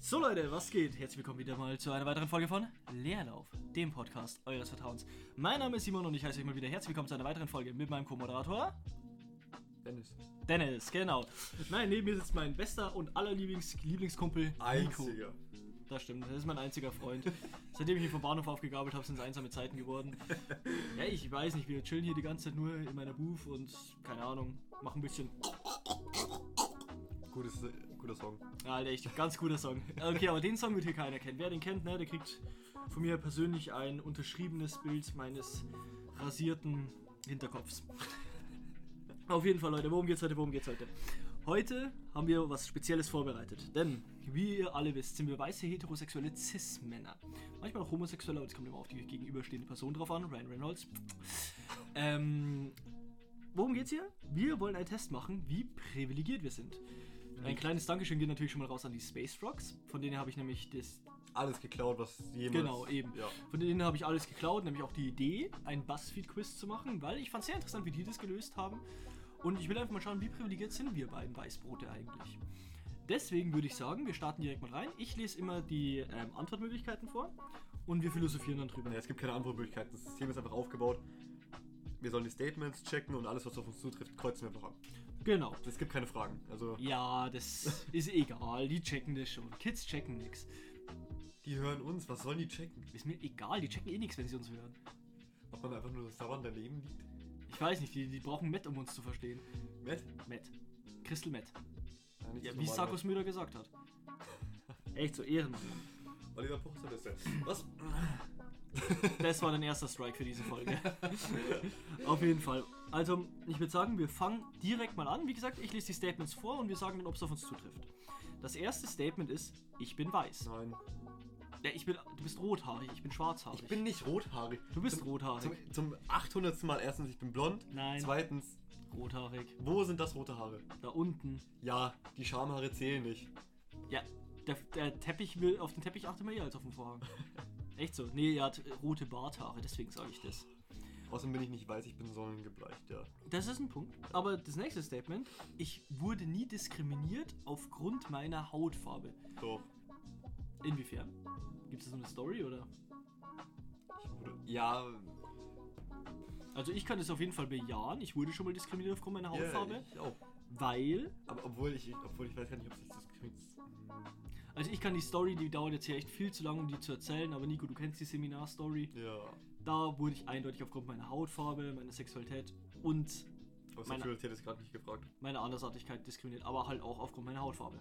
So Leute, was geht? Herzlich willkommen wieder mal zu einer weiteren Folge von Leerlauf, dem Podcast eures Vertrauens. Mein Name ist Simon und ich heiße euch mal wieder herzlich willkommen zu einer weiteren Folge mit meinem Co-Moderator Dennis. Dennis, genau. Nein, neben mir sitzt mein bester und allerlieblings Lieblingskumpel Nico. Einziger. Das stimmt, das ist mein einziger Freund. Seitdem ich ihn vom Bahnhof aufgegabelt habe, sind es einsame Zeiten geworden. Ja, ich weiß nicht, wir chillen hier die ganze Zeit nur in meiner Booth und keine Ahnung, machen ein bisschen. Gutes, guter Song. Ja, Alter, echt ganz guter Song. Okay, aber den Song wird hier keiner kennen. Wer den kennt, ne, der kriegt von mir persönlich ein unterschriebenes Bild meines rasierten Hinterkopfs. Auf jeden Fall, Leute, worum geht's heute? Worum geht's heute? Heute haben wir was Spezielles vorbereitet. Denn, wie ihr alle wisst, sind wir weiße heterosexuelle Cis-Männer. Manchmal auch homosexuelle, aber es kommt immer auf die gegenüberstehende Person drauf an. Ryan Reynolds. Ähm, worum geht's hier? Wir wollen einen Test machen, wie privilegiert wir sind. Ein kleines Dankeschön geht natürlich schon mal raus an die Space Frogs. Von denen habe ich nämlich das Alles geklaut, was jemals. Genau, eben. Ja. Von denen habe ich alles geklaut, nämlich auch die Idee, ein Buzzfeed-Quiz zu machen, weil ich fand es sehr interessant, wie die das gelöst haben. Und ich will einfach mal schauen, wie privilegiert sind wir beiden Weißbrote eigentlich. Deswegen würde ich sagen, wir starten direkt mal rein. Ich lese immer die ähm, Antwortmöglichkeiten vor und wir philosophieren dann drüber. Ja, es gibt keine andere Möglichkeit. Das System ist einfach aufgebaut. Wir sollen die Statements checken und alles, was auf uns zutrifft, kreuzen wir einfach an. Genau. Es gibt keine Fragen. Also, Ja, das ist egal, die checken das schon. Kids checken nix. die hören uns. Was sollen die checken? Ist mir egal, die checken eh nichts, wenn sie uns hören. Ob man einfach nur das dauernde Leben liegt? Ich weiß nicht, die, die brauchen Met, um uns zu verstehen. Matt? Met. Crystal Met. Ja, Ja, wie Sarkus Müller gesagt hat. Echt so Ehrenmann. Oliver Puchser ist der. Was? Das war dein erster Strike für diese Folge. Auf jeden Fall. Also, ich würde sagen, wir fangen direkt mal an. Wie gesagt, ich lese die Statements vor und wir sagen dann, ob es auf uns zutrifft. Das erste Statement ist, ich bin weiß. Nein. Ja, ich bin, du bist rothaarig, ich bin schwarzhaarig. Ich bin nicht rothaarig. du bist zum, rothaarig. Zum, zum 800. Mal erstens, ich bin blond. Nein. Zweitens, rothaarig. wo sind das rote Haare? Da unten. Ja, die Schamhaare zählen nicht. Ja, der, der Teppich will, auf den Teppich achte man eher als auf den Vorhang. Echt so. Nee, er hat rote Barthaare, deswegen sage ich das. Außerdem bin ich nicht weiß, ich bin sonnengebleicht, ja. Das ist ein Punkt. Aber das nächste Statement, ich wurde nie diskriminiert aufgrund meiner Hautfarbe. Doch. Inwiefern? Gibt es so eine Story oder? Ich wurde, ja, Also ich kann es auf jeden Fall bejahen. Ich wurde schon mal diskriminiert aufgrund meiner Hautfarbe, Ja, ich auch. weil, Aber obwohl ich, obwohl ich weiß gar nicht, ob es das diskriminiert. also ich kann die Story, die dauert jetzt hier echt viel zu lang, um die zu erzählen. Aber Nico, du kennst die Seminarstory. Ja. Da wurde ich eindeutig aufgrund meiner Hautfarbe, meiner Sexualität und Aber Meine- Sexualität ist gerade nicht gefragt. meiner Andersartigkeit diskriminiert, aber halt auch aufgrund meiner Hautfarbe.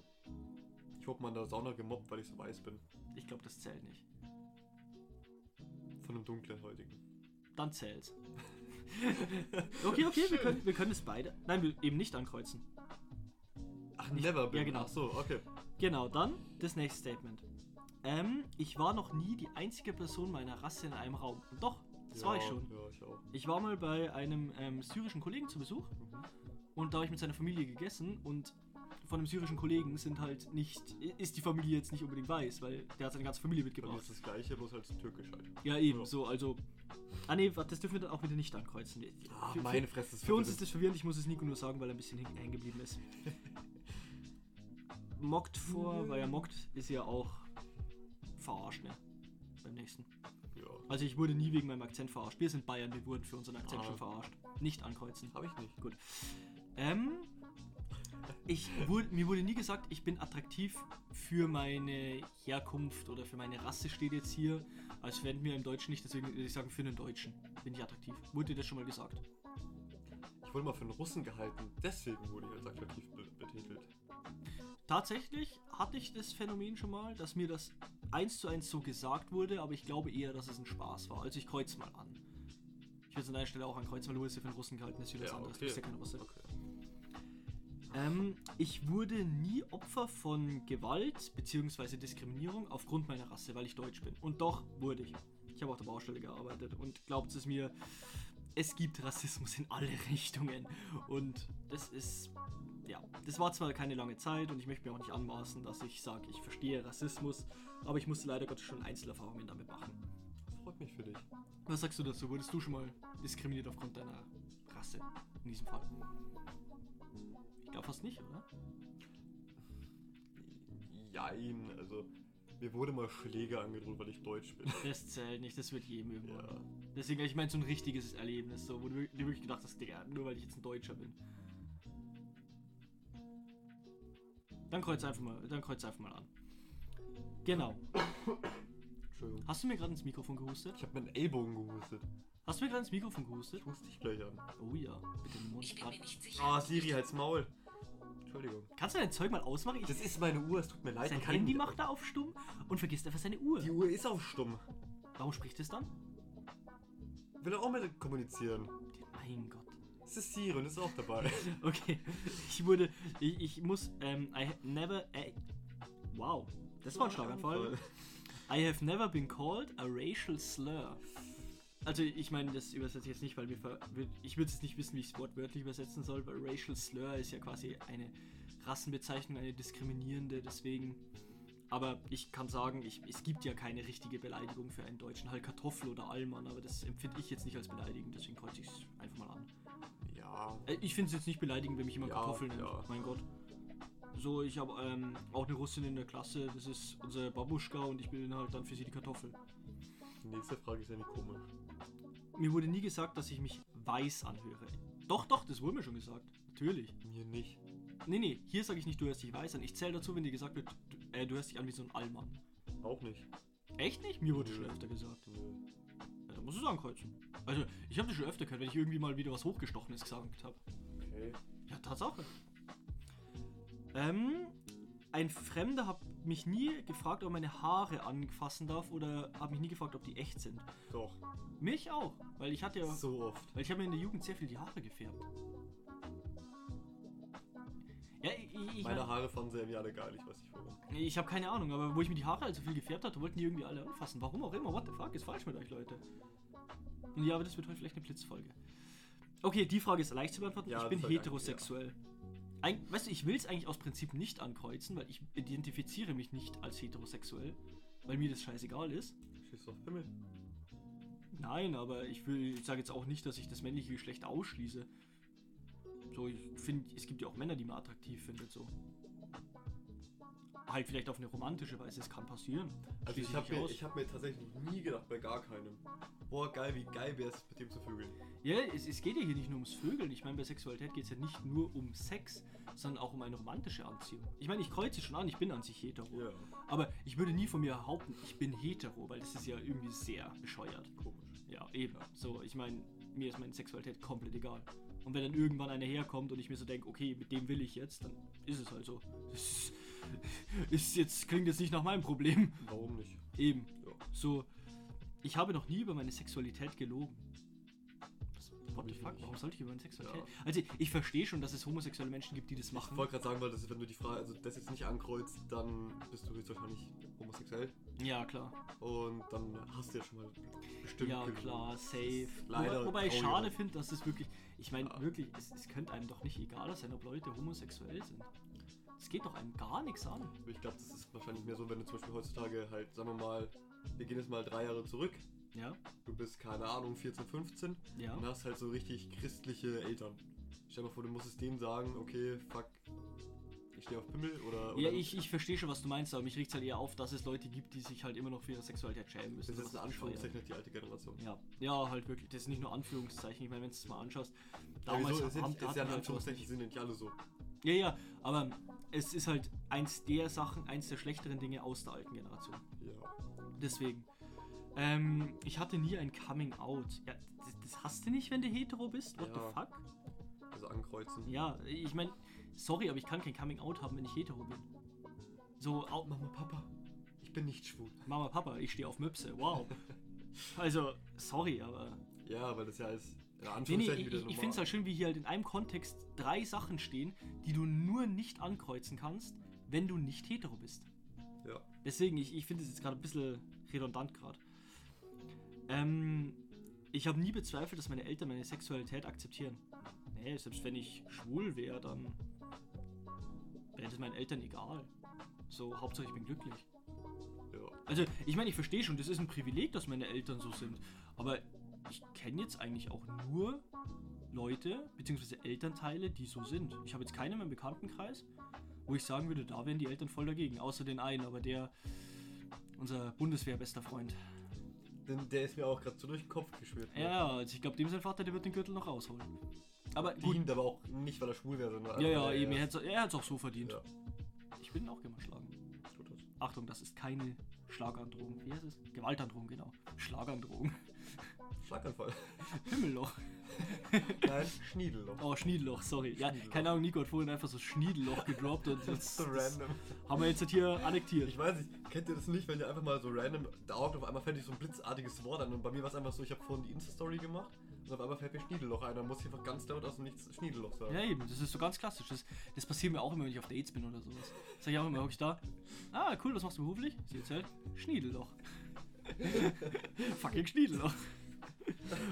Wurde mal in der Sauna gemobbt, weil ich so weiß bin. Ich glaube, das zählt nicht. Von einem dunkelhäutigen. Dann zählt's. okay, okay, wir können, wir können es beide. Nein, wir eben nicht ankreuzen. Ach, Nicht- never bin. ja, genau. Ach so, okay. Genau, dann das nächste Statement. Ähm, ich war noch nie die einzige Person meiner Rasse in einem Raum. Doch, das war ich Ja, schon. Ja, ich auch. Ich war mal bei einem ähm, syrischen Kollegen zu Besuch Mhm. und da habe ich mit seiner Familie gegessen und von einem syrischen Kollegen sind halt nicht, ist die Familie jetzt nicht unbedingt weiß, weil der hat seine ganze Familie mitgebracht. ist das gleiche, bloß halt türkisch halt. Ja, eben, Ja. so, also. Ah, nee, warte, das dürfen wir dann auch bitte nicht ankreuzen. Ah, Für- meine Fresse. das Für uns ist das verwirrend, ich muss es Nico nur sagen, weil er ein bisschen hängen geblieben ist. Mockt vor, weil er mockt, ist ja auch verarscht, ne? Beim nächsten. Ja. Also ich wurde nie wegen meinem Akzent verarscht. Wir sind Bayern, wir wurden für unseren Akzent Ah. schon verarscht. Nicht ankreuzen. Hab ich nicht. Gut. Ähm, ich wurde, mir wurde nie gesagt, ich bin attraktiv für meine Herkunft oder für meine Rasse steht jetzt hier. Als fänden wir im Deutschen nicht, deswegen würde ich sagen, für einen Deutschen bin ich attraktiv. Wurde dir das schon mal gesagt? Ich wurde mal für einen Russen gehalten. Deswegen wurde ich als attraktiv be betitelt. Tatsächlich hatte ich das Phänomen schon mal, dass mir das eins zu eins so gesagt wurde, aber ich glaube eher, dass es ein Spaß war. Also ich kreuz mal an. Ich würde es an deiner Stelle auch ankreuzen, weil du ja für einen Russen gehalten, das ist wieder was anderes. Du bist ja kein Russe. Okay. Ähm, ich wurde nie Opfer von Gewalt bzw. Diskriminierung aufgrund meiner Rasse, weil ich deutsch bin. Und doch wurde ich. Ich habe auf der Baustelle gearbeitet und glaubt es mir, es gibt Rassismus in alle Richtungen. Und das ist, ja, das war zwar keine lange Zeit und ich möchte mir auch nicht anmaßen, dass ich sage, ich verstehe Rassismus, aber ich musste leider Gottes schon Einzelerfahrungen damit machen. Das freut mich für dich. Was sagst du dazu? Wurdest du schon mal diskriminiert aufgrund deiner Rasse in diesem Fall? Warst nicht, oder? Jein, also mir wurde mal Schläge angedroht, weil ich deutsch bin. Das zählt nicht, das wird jedem irgendwann. Ja. Deswegen, ich meine, so ein richtiges Erlebnis, so, wo du dir wirklich gedacht hast, Digga, nur weil ich jetzt ein Deutscher bin. Dann kreuz einfach mal, dann kreuz einfach mal an. Genau. Entschuldigung. Hast du mir gerade ins Mikrofon gehustet? Ich habe meinen Ellbogen gehustet. Hast du mir gerade ins Mikrofon gehustet? Ich muss dich gleich an. Oh ja, bitte den Mund Ich bin mir nicht sicher. Ah, Siri, halt's Maul. Entschuldigung. Kannst du dein Zeug mal ausmachen? Ich, Das ist meine Uhr, es tut mir leid. sein kann Handy macht er auf stumm und vergisst einfach seine Uhr. Die Uhr ist auf stumm. Warum spricht es dann? Will er auch mit kommunizieren. Mein Gott. Es ist Siri und ist auch dabei. Okay, ich wurde, ich, ich muss, ähm, I have never, äh, wow, das war ein Schlaganfall. I have never been called a racial slur. Also ich meine, das übersetze ich jetzt nicht, weil wir, ich würde jetzt nicht wissen, wie ich es wortwörtlich übersetzen soll, weil racial slur ist ja quasi eine Rassenbezeichnung, eine diskriminierende, deswegen. Aber ich kann sagen, ich, es gibt ja keine richtige Beleidigung für einen Deutschen, halt Kartoffel oder Allmann, aber das empfinde ich jetzt nicht als beleidigend, deswegen kreuze ich es einfach mal an. Ja. Äh, Ich finde es jetzt nicht beleidigend, wenn mich jemand Ja, Kartoffel nennt. ja. Mein Gott. So, ich habe ähm, auch eine Russin in der Klasse, das ist unsere Babuschka und ich bin halt dann für sie die Kartoffel. Die nächste Frage ist ja nicht komisch. Mir wurde nie gesagt, dass ich mich weiß anhöre. Doch, doch, das wurde mir schon gesagt. Natürlich. Mir nicht. Nee, nee, hier sage ich nicht, du hörst dich weiß an. Ich zähle dazu, wenn dir gesagt wird, du, äh, du hörst dich an wie so ein Allmann. Auch nicht. Echt nicht? Mir wurde Nö. schon öfter gesagt. Nö. Ja, da musst du es ankreuzen. Also, ich habe das schon öfter gehört, wenn ich irgendwie mal wieder was Hochgestochenes gesagt habe. Okay. Ja, Tatsache. Ähm, ein Fremder hat mich nie gefragt, ob meine Haare anfassen darf oder hat mich nie gefragt, ob die echt sind. Doch. Mich auch, weil ich hatte ja, So oft. weil ich habe mir in der Jugend sehr viel die Haare gefärbt. Ja, ich, ich, Meine mein, Haare fanden sie irgendwie alle geil, ich weiß nicht warum. ich habe keine Ahnung, aber wo ich mir die Haare halt so viel gefärbt hatte, wollten die irgendwie alle anfassen. Warum auch immer, what the fuck, ist falsch mit euch, Leute. Und ja, aber das wird heute vielleicht eine Blitzfolge. Okay, die Frage ist leicht zu beantworten. Ja, ich bin sag ich Eig weißt du, ich will es eigentlich aus Prinzip nicht ankreuzen, weil ich identifiziere mich nicht als heterosexuell, weil mir das scheißegal ist. Schießt auf Himmel. Nein, aber ich will, ich sage jetzt auch nicht, dass ich das männliche Geschlecht ausschließe. So, ich finde, es gibt ja auch Männer, die man attraktiv findet, so. Halt vielleicht auf eine romantische Weise, es kann passieren. Also ich habe mir, ich hab mir tatsächlich nie gedacht, bei gar keinem. Boah, geil, wie geil wäre es, mit dem zu vögeln. Ja, es, es geht ja hier nicht nur ums Vögeln. Ich meine, bei Sexualität geht es ja nicht nur um Sex, sondern auch um eine romantische Anziehung. Ich meine, ich kreuze schon an, ich bin an sich hetero. Ja. Aber ich würde nie von mir behaupten, ich bin hetero, weil das ist ja irgendwie sehr bescheuert. Komisch. Ja, eben. So, ich meine, mir ist meine Sexualität komplett egal. Und wenn dann irgendwann einer herkommt und ich mir so denke, okay, mit dem will ich jetzt, dann ist es halt so. Das ist, ist jetzt, klingt jetzt nicht nach meinem Problem. Warum nicht? Eben. Ja. So, ich habe noch nie über meine Sexualität gelogen. What the Ich fuck? Warum sollte ich über meine Sexualität? Ja. Also, ich verstehe schon, dass es homosexuelle Menschen gibt, die das Ich machen. wollte gerade sagen, weil das ist, wenn du die Frage, also das jetzt nicht ankreuzt, dann bist du höchstwahrscheinlich homosexuell. Ja, klar. Und dann hast du ja schon mal bestimmt. ja, genug. klar, safe. Leider Wobei, wobei ich schade finde, dass es wirklich. Ich meine, Ja. wirklich, es, es könnte einem doch nicht egal sein, ob Leute homosexuell sind. Es geht doch einem gar nichts an. Ich glaube, das ist wahrscheinlich mehr so, wenn du zum Beispiel heutzutage halt, sagen wir mal, wir gehen jetzt mal drei Jahre zurück. Ja, Du bist, keine Ahnung, 14, 15 ja. und hast halt so richtig christliche Eltern. Stell dir mal vor, du musstest denen sagen, okay, fuck, ich stehe auf Pimmel oder. Ja, oder ich, ich verstehe schon, was du meinst, aber mich regt es halt eher auf, dass es Leute gibt, die sich halt immer noch für ihre Sexualität schämen müssen. Das ist in bescheuert. Anführungszeichen die alte Generation. Ja, ja, halt wirklich. Das ist nicht nur Anführungszeichen. Ich meine, wenn du es mal anschaust, Ja, damals wieso? Es sind, haben, es ist ja die in halt sowas Anführungszeichen sind nicht alle so. Ja, ja, aber es ist halt eins der Sachen, eins der schlechteren Dinge aus der alten Generation. Ja. Deswegen. Ähm, ich hatte nie ein Coming Out. Ja, das, das hast du nicht, wenn du hetero bist? What Ja. the fuck? Also ankreuzen. Ja, ich meine, sorry, aber ich kann kein Coming Out haben, wenn ich hetero bin. So, au, Mama, Papa, ich bin nicht schwul. Mama, Papa, ich stehe auf Möpse. Wow. also, sorry, aber Ja, weil das ja als Nee, nee, ich, ich, finde es halt schön, wie hier halt in einem Kontext drei Sachen stehen, die du nur nicht ankreuzen kannst, wenn du nicht hetero bist. Ja. Deswegen, ich, ich finde es jetzt gerade ein bisschen redundant gerade. Ähm, ich habe nie bezweifelt, dass meine Eltern meine Sexualität akzeptieren. Nee, selbst wenn ich schwul wäre, dann wäre das meinen Eltern egal. So, Hauptsache ich bin glücklich. Ja. Also, ich meine, ich verstehe schon, das ist ein Privileg, dass meine Eltern so sind. Aber ich kenne jetzt eigentlich auch nur Leute, beziehungsweise Elternteile, die so sind. Ich habe jetzt keinen im Bekanntenkreis, wo ich sagen würde, da wären die Eltern voll dagegen. Außer den einen, aber der, unser Bundeswehrbester Freund. Denn der ist mir auch gerade so durch den Kopf geschwirrt. ne? Ja, also ich glaube, dem sein Vater, der wird den Gürtel noch rausholen. Aber gut, Dient aber auch nicht, weil er schwul wäre, sondern ja, ja, eben, er hat es auch so verdient. Ja. Ich bin auch gerne schlagen. Tut das. Achtung, das ist keine Schlagandrohung. Wie heißt es? Gewaltandrohung, genau. Schlagandrohung. Schlaganfall. Himmelloch. Nein, Schniedelloch. Oh, Schniedelloch, sorry. Ja, Schniedelloch. keine Ahnung, Nico hat vorhin einfach so Schniedelloch gedroppt und jetzt so random. haben wir jetzt hier annektiert. Ich weiß nicht, kennt ihr das nicht, wenn ihr einfach mal so random da Augen auf einmal fällt euch so ein blitzartiges Wort an und bei mir war es einfach so, ich habe vorhin die Insta-Story gemacht und auf einmal fällt mir Schniedelloch ein, dann muss ich einfach ganz laut aus dem Nichts Schniedelloch sagen. Ja, eben, das ist so ganz klassisch. Das, das passiert mir auch immer, wenn ich auf Dates bin oder sowas. Sag ich auch immer, hock ich da. Ah, cool, was machst du beruflich? Sie erzählt, Schniedelloch. Fucking Schniedelloch.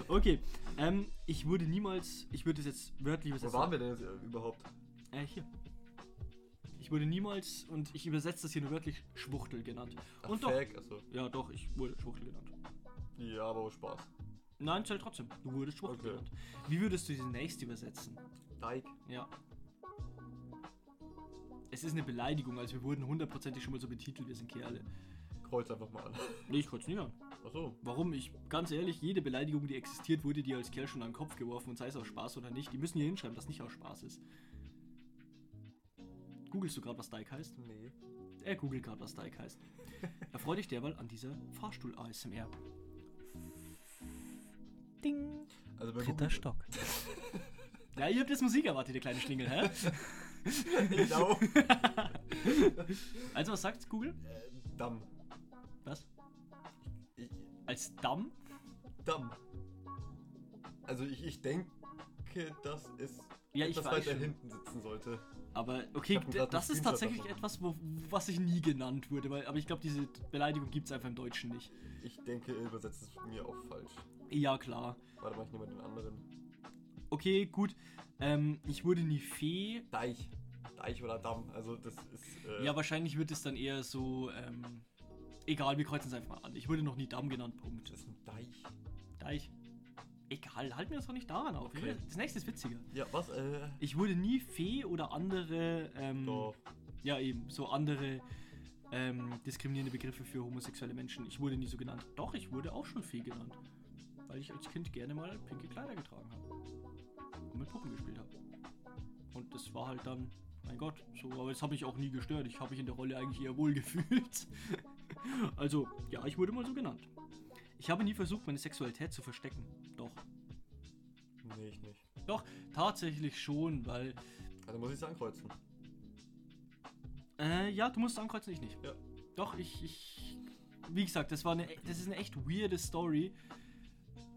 okay, ähm, ich wurde niemals, ich würde es jetzt wörtlich Wo übersetzen. waren wir denn jetzt äh, überhaupt? Äh, hier. Ich wurde niemals, und ich übersetze das hier nur wörtlich, Schwuchtel genannt. Ach, und doch, Fake, achso. ja doch, ich wurde Schwuchtel genannt. Ja, aber Spaß. Nein, zählt trotzdem. Du wurdest Schwuchtel Okay. genannt. Wie würdest du diese nächste übersetzen? Dike. Ja. Es ist eine Beleidigung, also wir wurden hundertprozentig schon mal so betitelt, wir sind Kerle. Kreuz einfach mal an. Nee, ich kurz nicht an. Achso. Warum? Ich, ganz ehrlich, jede Beleidigung, die existiert, wurde dir als Kerl schon an den Kopf geworfen und sei es aus Spaß oder nicht. Die müssen hier hinschreiben, dass nicht aus Spaß ist. Googlest du gerade, was Dyke heißt? Nee. Er googelt gerade, was Dyke heißt. Erfreu dich derweil an dieser Fahrstuhl-ASMR. Ding. Also bei Dritter Google- Stock. ja, ihr habt jetzt Musik erwartet, ihr kleine Schlingel, hä? genau. Also, was sagt Google? äh, Damm. Als Damm? Damm. Also ich, ich denke, dass es Ja, ich etwas weiter schon. hinten sitzen sollte. Aber okay, das ist tatsächlich davon. etwas, wo, was ich nie genannt wurde. Weil, aber ich glaube, diese Beleidigung gibt es einfach im Deutschen nicht. Ich denke, er übersetzt es mir auch falsch. Ja, klar. Warte mal, ich nehme den anderen. Okay, gut. Ähm, ich wurde nie Fee. Deich. Deich oder Damm. Also das ist. Äh, Ja, wahrscheinlich wird es dann eher so. Ähm, egal, wir kreuzen es einfach mal an. Ich wurde noch nie Damm genannt, Punkt. Das ist ein Deich. Deich. Egal, halt mir das doch nicht daran auf. Okay. Das nächste ist witziger. Ja, was? Äh. Ich wurde nie Fee oder andere. Ähm, Doch. Ja, eben, so andere ähm, diskriminierende Begriffe für homosexuelle Menschen. Ich wurde nie so genannt. Doch, ich wurde auch schon Fee genannt. Weil ich als Kind gerne mal pinke Kleider getragen habe. Und mit Puppen gespielt habe. Und das war halt dann, mein Gott, so, aber das habe ich auch nie gestört. Ich habe mich in der Rolle eigentlich eher wohl gefühlt. also, ja, ich wurde mal so genannt. Ich habe nie versucht, meine Sexualität zu verstecken. Doch. Nee, ich nicht. Doch, tatsächlich schon, weil Also muss ich es ankreuzen. Äh, ja, du musst ankreuzen, ich nicht. Ja. Doch, ich, ich. Wie gesagt, das war eine, das ist eine echt weirde Story.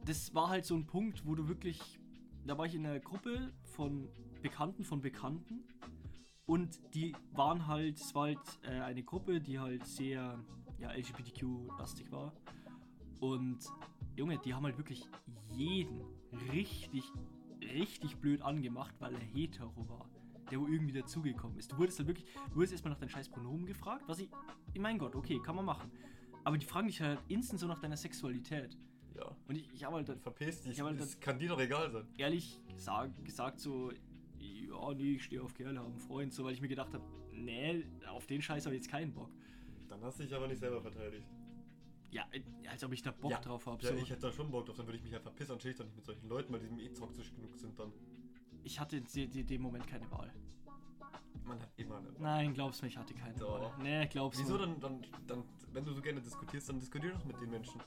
Das war halt so ein Punkt, wo du wirklich. Da war ich in einer Gruppe von Bekannten von Bekannten. Und die waren halt, es war halt äh, eine Gruppe, die halt sehr ja, LGBTQ-lastig war. Und Junge, die haben halt wirklich jeden richtig, richtig blöd angemacht, weil er hetero war. Der wo irgendwie dazugekommen ist. Du wurdest halt wirklich, du wurdest erstmal nach deinen scheiß Pronomen gefragt, was ich, mein Gott, okay, kann man machen. Aber die fragen dich halt instant so nach deiner Sexualität. Ja. Und ich, ich habe halt dann Verpiss dich. Ich halt das kann dir doch egal sein. ehrlich gesagt, gesagt so, ja, nee, ich stehe auf Kerle, haben einen Freund, so, weil ich mir gedacht habe, nee, auf den Scheiß habe ich jetzt keinen Bock. Dann hast du dich aber nicht selber verteidigt. Ja, äh, als ob ich da Bock Ja. drauf habe. Ja, so. ich hätte da schon Bock drauf, dann würde ich mich halt verpissen und chill ich doch nicht mit solchen Leuten, weil die mir eh toxisch genug sind dann. ich hatte in de- de- dem Moment keine Wahl. Man hat immer eine. Nein, glaub's mir, ich hatte keine Doch. Wahl. Nee, glaub's Wieso mir. dann, dann, dann, wenn du so gerne diskutierst, dann diskutier doch mit den Menschen.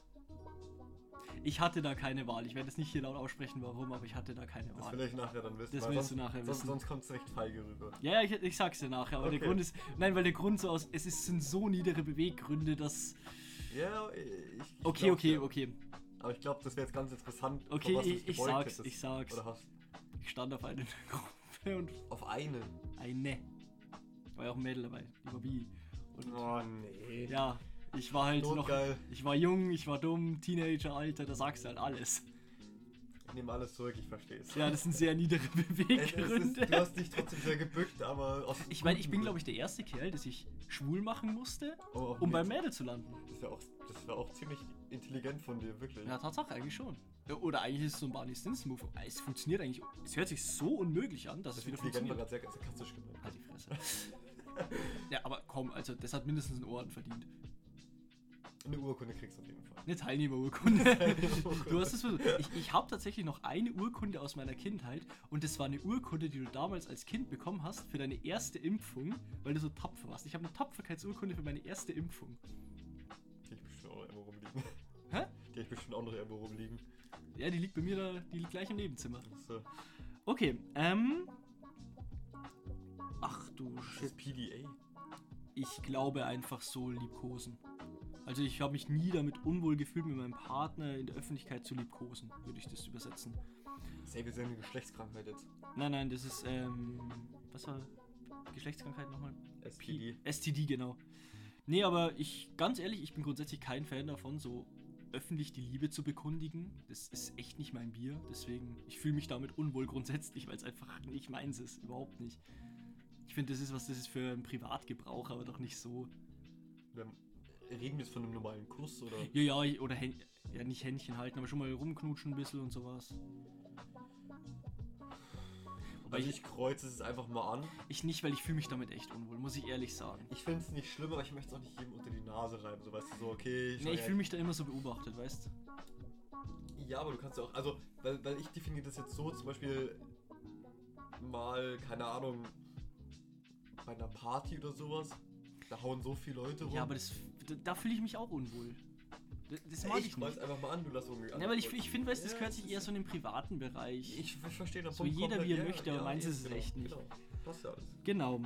Ich hatte da keine Wahl. Ich werde es nicht hier laut aussprechen, warum, aber ich hatte da keine Das Wahl. will ich nachher dann wissen. Das willst sonst, du nachher sonst, wissen. Sonst kommt es recht feige rüber. Ja, ich, ich sag's dir nachher, aber der Okay. Grund ist. Nein, weil der Grund so aus. Es ist, sind so niedere Beweggründe, dass. Ja, ich, ich Okay, glaub's okay, dir. okay. Aber ich glaube, das wäre jetzt ganz interessant. Okay, ich, ich sag's, hättest ich sag's. Oder hast. Ich stand auf einer Gruppe und Auf einen. eine. War ja auch ein Mädel dabei, war bi. Und Oh nee. ja, ich war halt noch. Notgeil. Ich war jung, ich war dumm, Teenager, Alter, da sagst du halt alles. Ich nehme alles zurück, ich verstehe es. Ja, das sind sehr niedere es ist, Beweggründe. du hast dich trotzdem sehr gebückt, aber aus Ich meine, ich bin, glaube ich, der erste Kerl, der sich schwul machen musste, Oh, um beim Mädel zu landen. Das wäre auch, das auch ziemlich intelligent von dir, wirklich. Ja, Tatsache, eigentlich schon. Oder eigentlich ist es so ein Barney Stinson-Move. Es funktioniert eigentlich. Es hört sich so unmöglich an, dass das es wieder funktioniert. gerade sehr sarkastisch gemeint. Halt die Fresse. ja, aber komm, also das hat mindestens einen Ohren verdient. Eine Urkunde kriegst du auf jeden Fall. Eine Teilnehmerurkunde. du hast es versucht. Ich, ich habe tatsächlich noch eine Urkunde aus meiner Kindheit und das war eine Urkunde, die du damals als Kind bekommen hast für deine erste Impfung, weil du so tapfer warst. Ich habe eine Tapferkeitsurkunde für meine erste Impfung. Die ich bestimmt auch noch irgendwo rumliegen. Hä? Die ich bestimmt auch noch irgendwo rumliegen. Ja, die liegt bei mir da, die liegt gleich im Nebenzimmer. So. Okay, ähm. Ach du Das Shit. ist PDA. Ich glaube einfach so liebkosen. Also ich habe mich nie damit unwohl gefühlt, mit meinem Partner in der Öffentlichkeit zu liebkosen, würde ich das übersetzen. Wir sind eine Geschlechtskrankheit jetzt. Nein, nein, das ist, ähm, was war Geschlechtskrankheit nochmal? SPD. STD, genau. Nee, aber ich, ganz ehrlich, ich bin grundsätzlich kein Fan davon, so öffentlich die Liebe zu bekundigen. Das ist echt nicht mein Bier, deswegen, ich fühle mich damit unwohl grundsätzlich, weil es einfach nicht meins ist, überhaupt nicht. Ich finde, das ist was, das ist für einen Privatgebrauch, aber doch nicht so. Reden wir jetzt von einem normalen Kuss oder? Ja, ja, ich- oder Hän ja, nicht Händchen halten, aber schon mal rumknutschen ein bisschen und sowas. Wobei Also ich, ich kreuze es einfach mal an. ich nicht, weil ich fühle mich damit echt unwohl, muss ich ehrlich sagen. Ich finde es nicht schlimm, aber ich möchte es auch nicht jedem unter die Nase reiben. So weißt du, so okay. Nee, ich fühle mich da immer so beobachtet, weißt Ja, aber du kannst ja auch, also, weil, weil ich definiere das jetzt so, zum Beispiel mal, keine Ahnung, bei einer Party oder sowas, da hauen so viele Leute rum. Ja, aber das, da, da fühle ich mich auch unwohl. Das, mag ich ich nicht. einfach mal an, du lass irgendwie Ja, weil ich, ich finde, weißt, du, das gehört sich eher so in den privaten Bereich. Ich, verstehe das So jeder, wie er möchte, aber meins ist es echt nicht. Genau. Passt ja alles. Genau.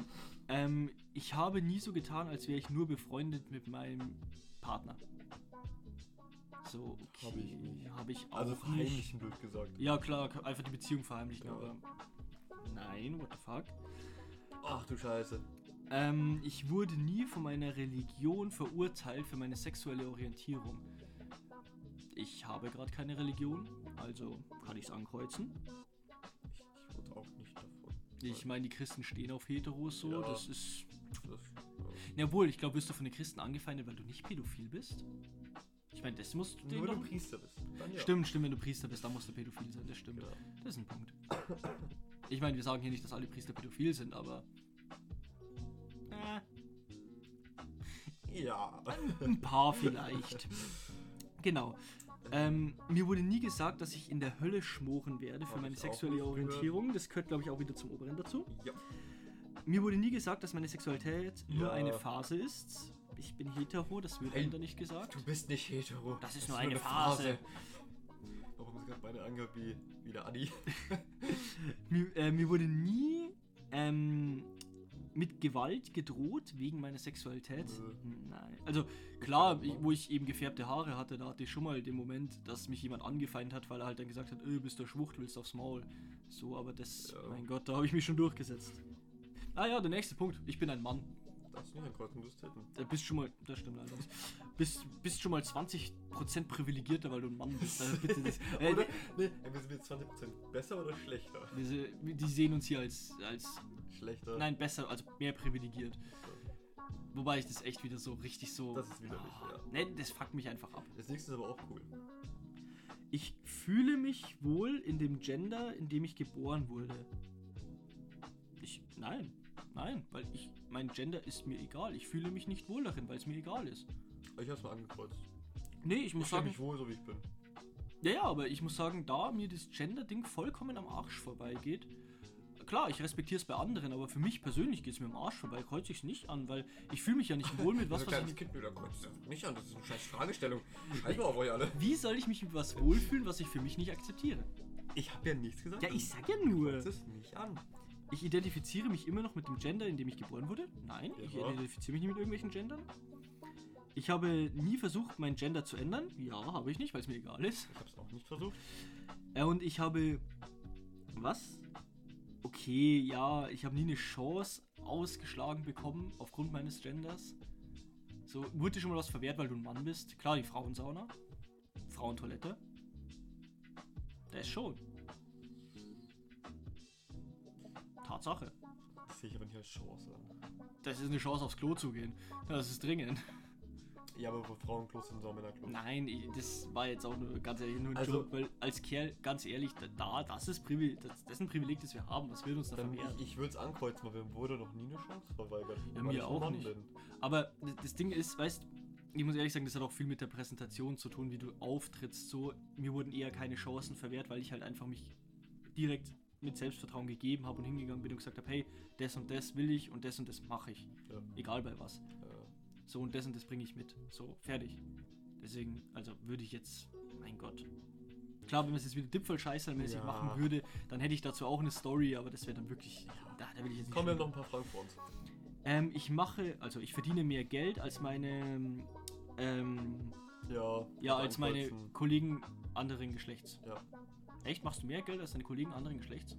Ähm, ich habe nie so getan, als wäre ich nur befreundet mit meinem Partner. So, okay. Hab ich nicht. Habe ich auch Also verheimlichen, blöd gesagt. Ja, klar, einfach die Beziehung verheimlichen, aber. Nein, what the fuck? Ach du Scheiße. Ähm, ich wurde nie von meiner Religion verurteilt für meine sexuelle Orientierung. Ich habe gerade keine Religion, also kann ich es ankreuzen. Ich, ich wurde auch nicht davon. Ich meine, die Christen stehen auf Heteros so, Ja. das ist. Das, Ja, wohl, ich glaube, wirst du von den Christen angefeindet, weil du nicht pädophil bist? Ich meine, das musst du ja. Nur wenn du Priester bist. Ja. Stimmt, stimmt, wenn du Priester bist, dann musst du pädophil sein, das stimmt. Genau. Das ist ein Punkt. Ich meine, wir sagen hier nicht, dass alle Priester pädophil sind, aber. Ja. ein paar vielleicht. Genau. Ähm, mir wurde nie gesagt, dass ich in der Hölle schmoren werde für Hab meine sexuelle. Orientierung. Das gehört, glaube ich, auch wieder zum Oberen dazu. Ja. Mir wurde nie gesagt, dass meine Sexualität nur Ja. eine Phase ist. Ich bin hetero, das wird Nein. nicht gesagt. Du bist nicht hetero. Das ist nur eine Warum ist gerade meine angehört wie, wie der Adi? Mir, äh, mir wurde nie ähm, mit Gewalt gedroht wegen meiner Sexualität. Nö. Nein. Also klar, ich, wo ich eben gefärbte Haare hatte, da hatte ich schon mal den Moment, dass mich jemand angefeindet hat, weil er halt dann gesagt hat, öh, bist du Schwucht, willst aufs Maul. So, aber das, Ja. mein Gott, da habe ich mich schon durchgesetzt. Ah ja, der nächste Punkt. Ich bin ein Mann. Darfst du nicht ankreuzen, du bist Titten. Da bist schon mal, das stimmt leider nicht. Bist, bist schon mal 20% privilegierter, weil du ein Mann bist. Also bitte das, äh, Oder? Nee, wir sind jetzt 20% besser oder schlechter? diese, die sehen uns hier als, als Schlechter. Nein, besser, also mehr privilegiert. Wobei ich das echt wieder so richtig so. Das ist widerlich, Ah, ja. Nee, das fuckt mich einfach ab. Das nächste ist aber auch cool. Ich fühle mich wohl in dem Gender, in dem ich geboren wurde. Ich. Nein. Nein, weil ich. Mein Gender ist mir egal. Ich fühle mich nicht wohl darin, weil es mir egal ist. Ich hab's mal angekreuzt. Nee, ich muss Ich fühle sagen. mich wohl, so wie ich bin. Ja, ja, aber ich muss sagen, da mir das Gender-Ding vollkommen am Arsch vorbeigeht. Klar, ich respektiere es bei anderen, aber für mich persönlich geht es mir am Arsch vorbei, kreuze ich es nicht an, weil ich fühle mich ja nicht wohl mit was, Also was kleines ich Kind, da kreuzt nicht an. Das ist eine scheiß Fragestellung. Scheiß mal auf euch alle. Wie soll ich mich mit was wohlfühlen, was ich für mich nicht akzeptiere? Ich hab ja nichts gesagt. Ja, ich sag ja nur. Kreuz es nicht an. Ich identifiziere mich immer noch mit dem Gender, in dem ich geboren wurde. Nein, ich Ja. identifiziere mich nicht mit irgendwelchen Gendern. Ich habe nie versucht, mein Gender zu ändern. Ja, habe ich nicht, weil es mir egal ist. Ich hab's auch nicht versucht. Äh, und ich habe. Was? Okay, ja, ich habe nie eine Chance ausgeschlagen bekommen aufgrund meines Genders. So, wurde dir schon mal was verwehrt, weil du ein Mann bist? Klar, die Frauensauna. Frauentoilette. Das schon. Tatsache. Das sehe ich aber nicht als Chance an. Das ist eine Chance, aufs Klo zu gehen. Das ist dringend. Ja, aber wo Frauenklos sind, so Männerklos. Nein, ich, das war jetzt auch nur ganz ehrlich nur ein Also- Joke, weil als Kerl, ganz ehrlich, da- da, das ist Privileg, das, das ist ein Privileg, das wir haben. Was will uns da Dann, verwehren? ich ich würde es ankreuzen, weil mir wurde noch nie eine Chance verweigert. Ja, weil mir auch nicht. Bin. Aber das Ding ist, weißt ich muss ehrlich sagen, das hat auch viel mit der Präsentation zu tun, wie du auftrittst. So, mir wurden eher keine Chancen verwehrt, weil ich halt einfach mich direkt mit Selbstvertrauen gegeben habe und hingegangen bin und gesagt habe, hey, das und das will ich und das und das mache ich. Ja. Egal bei was. Äh, So und das und das bringe ich mit. So, fertig. Deswegen, also würde ich jetzt, mein Gott. Klar, wenn man es jetzt wieder Dipfel-Scheißermäßig Ja. machen würde, dann hätte ich dazu auch eine Story, aber das wäre dann wirklich, da, da will ich jetzt nicht. kommen ja schon- noch ein paar Fragen vor uns. ähm, ich mache, also ich verdiene mehr Geld als meine, ähm, Ja. ja, als meine. Kollegen anderen Geschlechts. Ja, Echt? Machst du mehr Geld als deine Kollegen anderen Geschlechts?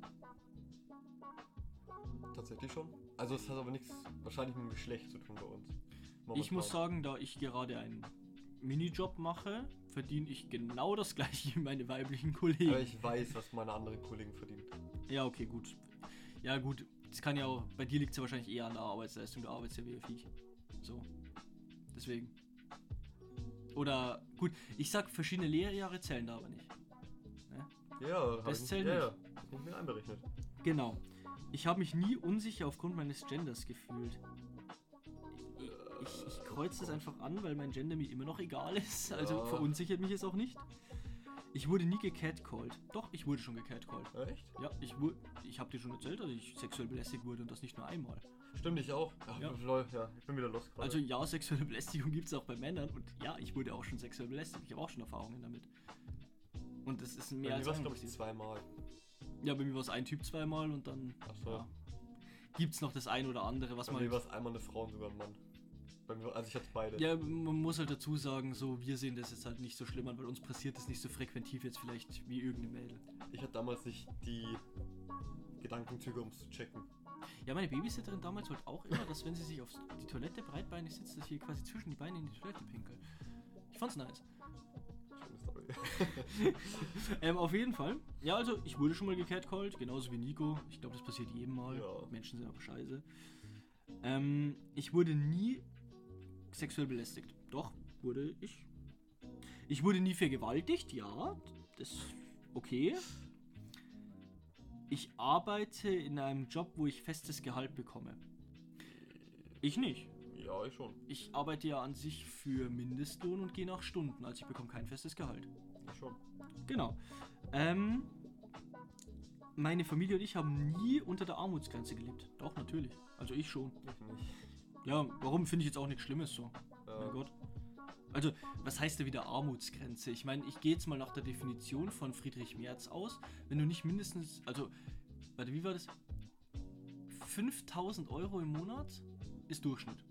tatsächlich schon. Also es hat aber nichts wahrscheinlich mit dem Geschlecht zu tun bei uns. Ich muss Momentan. sagen, da ich gerade einen Minijob mache, verdiene ich genau das gleiche wie meine weiblichen Kollegen. Aber ich weiß, was meine anderen Kollegen verdienen. Ja, okay, gut. Ja, gut. Das kann ja auch, bei dir liegt es ja wahrscheinlich eher an der Arbeitsleistung. Du arbeitest ja wie ein Viech. So. Deswegen. Oder, gut, ich sag, verschiedene Lehrjahre zählen da aber nicht. Ja, Das zählt nicht. Ja, das nicht mehr einberechnet. Genau. Ich habe mich nie unsicher aufgrund meines Genders gefühlt. Ich, ich, ich kreuze das einfach an, weil mein Gender mir immer noch egal ist. Also Ja. verunsichert mich es auch nicht. Ich wurde nie gecatcalled. Doch, ich wurde schon gecatcalled. Ja, echt? Ja, ich wurde. Ich habe dir schon erzählt, dass ich sexuell belästigt wurde und das nicht nur einmal. Stimmt, ich auch. Ach, Ja. lol, ja, ich bin wieder los gerade. Also ja, sexuelle Belästigung gibt es auch bei Männern und ja, ich wurde auch schon sexuell belästigt. Ich habe auch schon Erfahrungen damit. Und das ist mehr bei mir als war es, einmal glaube ich, zweimal. Ja, bei mir war es ein Typ zweimal und dann Ach so. ja, gibt es noch das ein oder andere, was Bei man mir war es einmal eine Frau und sogar ein Mann. Bei mir, war- also ich hatte beide. Ja, man muss halt dazu sagen, so wir sehen das jetzt halt nicht so schlimm an, weil uns passiert das nicht so frequentiv jetzt vielleicht wie irgendeine Mädel. Ich hatte damals nicht die Gedankenzüge, um es zu checken. Ja, meine Babysitterin damals wollte auch immer, dass wenn sie sich auf die Toilette breitbeinig sitzt, dass ich hier quasi zwischen die Beine in die Toilette pinkel. Ich fand's nice. Ähm, auf jeden Fall. Ja, also ich wurde schon mal gecatcalled, genauso wie Nico. Ich glaube, das passiert jedem Mal. Ja. Menschen sind einfach scheiße. Ähm, ich wurde nie sexuell belästigt. Doch, wurde ich. Ich wurde nie vergewaltigt, ja. Das ist okay. Ich arbeite in einem Job, wo ich festes Gehalt bekomme. Ich nicht. Ja, ich schon. Ich arbeite ja an sich für Mindestlohn und gehe nach Stunden, also ich bekomme kein festes Gehalt. Ich schon. Genau. Ähm, meine Familie und ich haben nie unter der Armutsgrenze gelebt. Doch, natürlich. Also ich schon. Ich nicht. Ja, warum finde ich jetzt auch nichts Schlimmes so? Ja. Mein Gott. Also, was heißt da wieder Armutsgrenze? Ich meine, ich gehe jetzt mal nach der Definition von Friedrich Merz aus. Wenn du nicht mindestens, also, warte, wie war das? 5000 Euro im Monat ist Durchschnitt.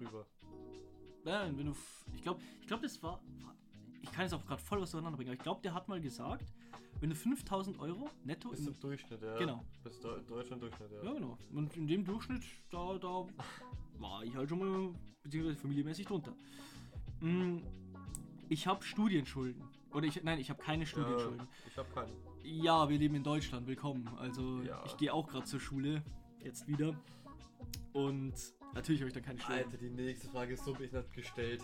Drüber. Nein, wenn du. Ich glaube, ich glaube, das war. war- Ich kann jetzt auch gerade voll was durcheinander bringen, aber ich glaube, der hat mal gesagt, wenn du 5000 Euro netto Bis im. Durchschnitt, ja. Genau. Bis Deu Deutschland Durchschnitt, ja. Ja, genau. Und in dem Durchschnitt, da, da war ich halt schon mal, beziehungsweise familienmäßig drunter. Mm, Ich habe Studienschulden. Oder ich, nein, ich habe keine Studienschulden. Äh, ich habe keinen. Ja, wir leben in Deutschland, willkommen. Also Ja. ich gehe auch gerade zur Schule, jetzt wieder. Und natürlich habe ich dann keine Schulden. Alter, die nächste Frage ist so behindert gestellt.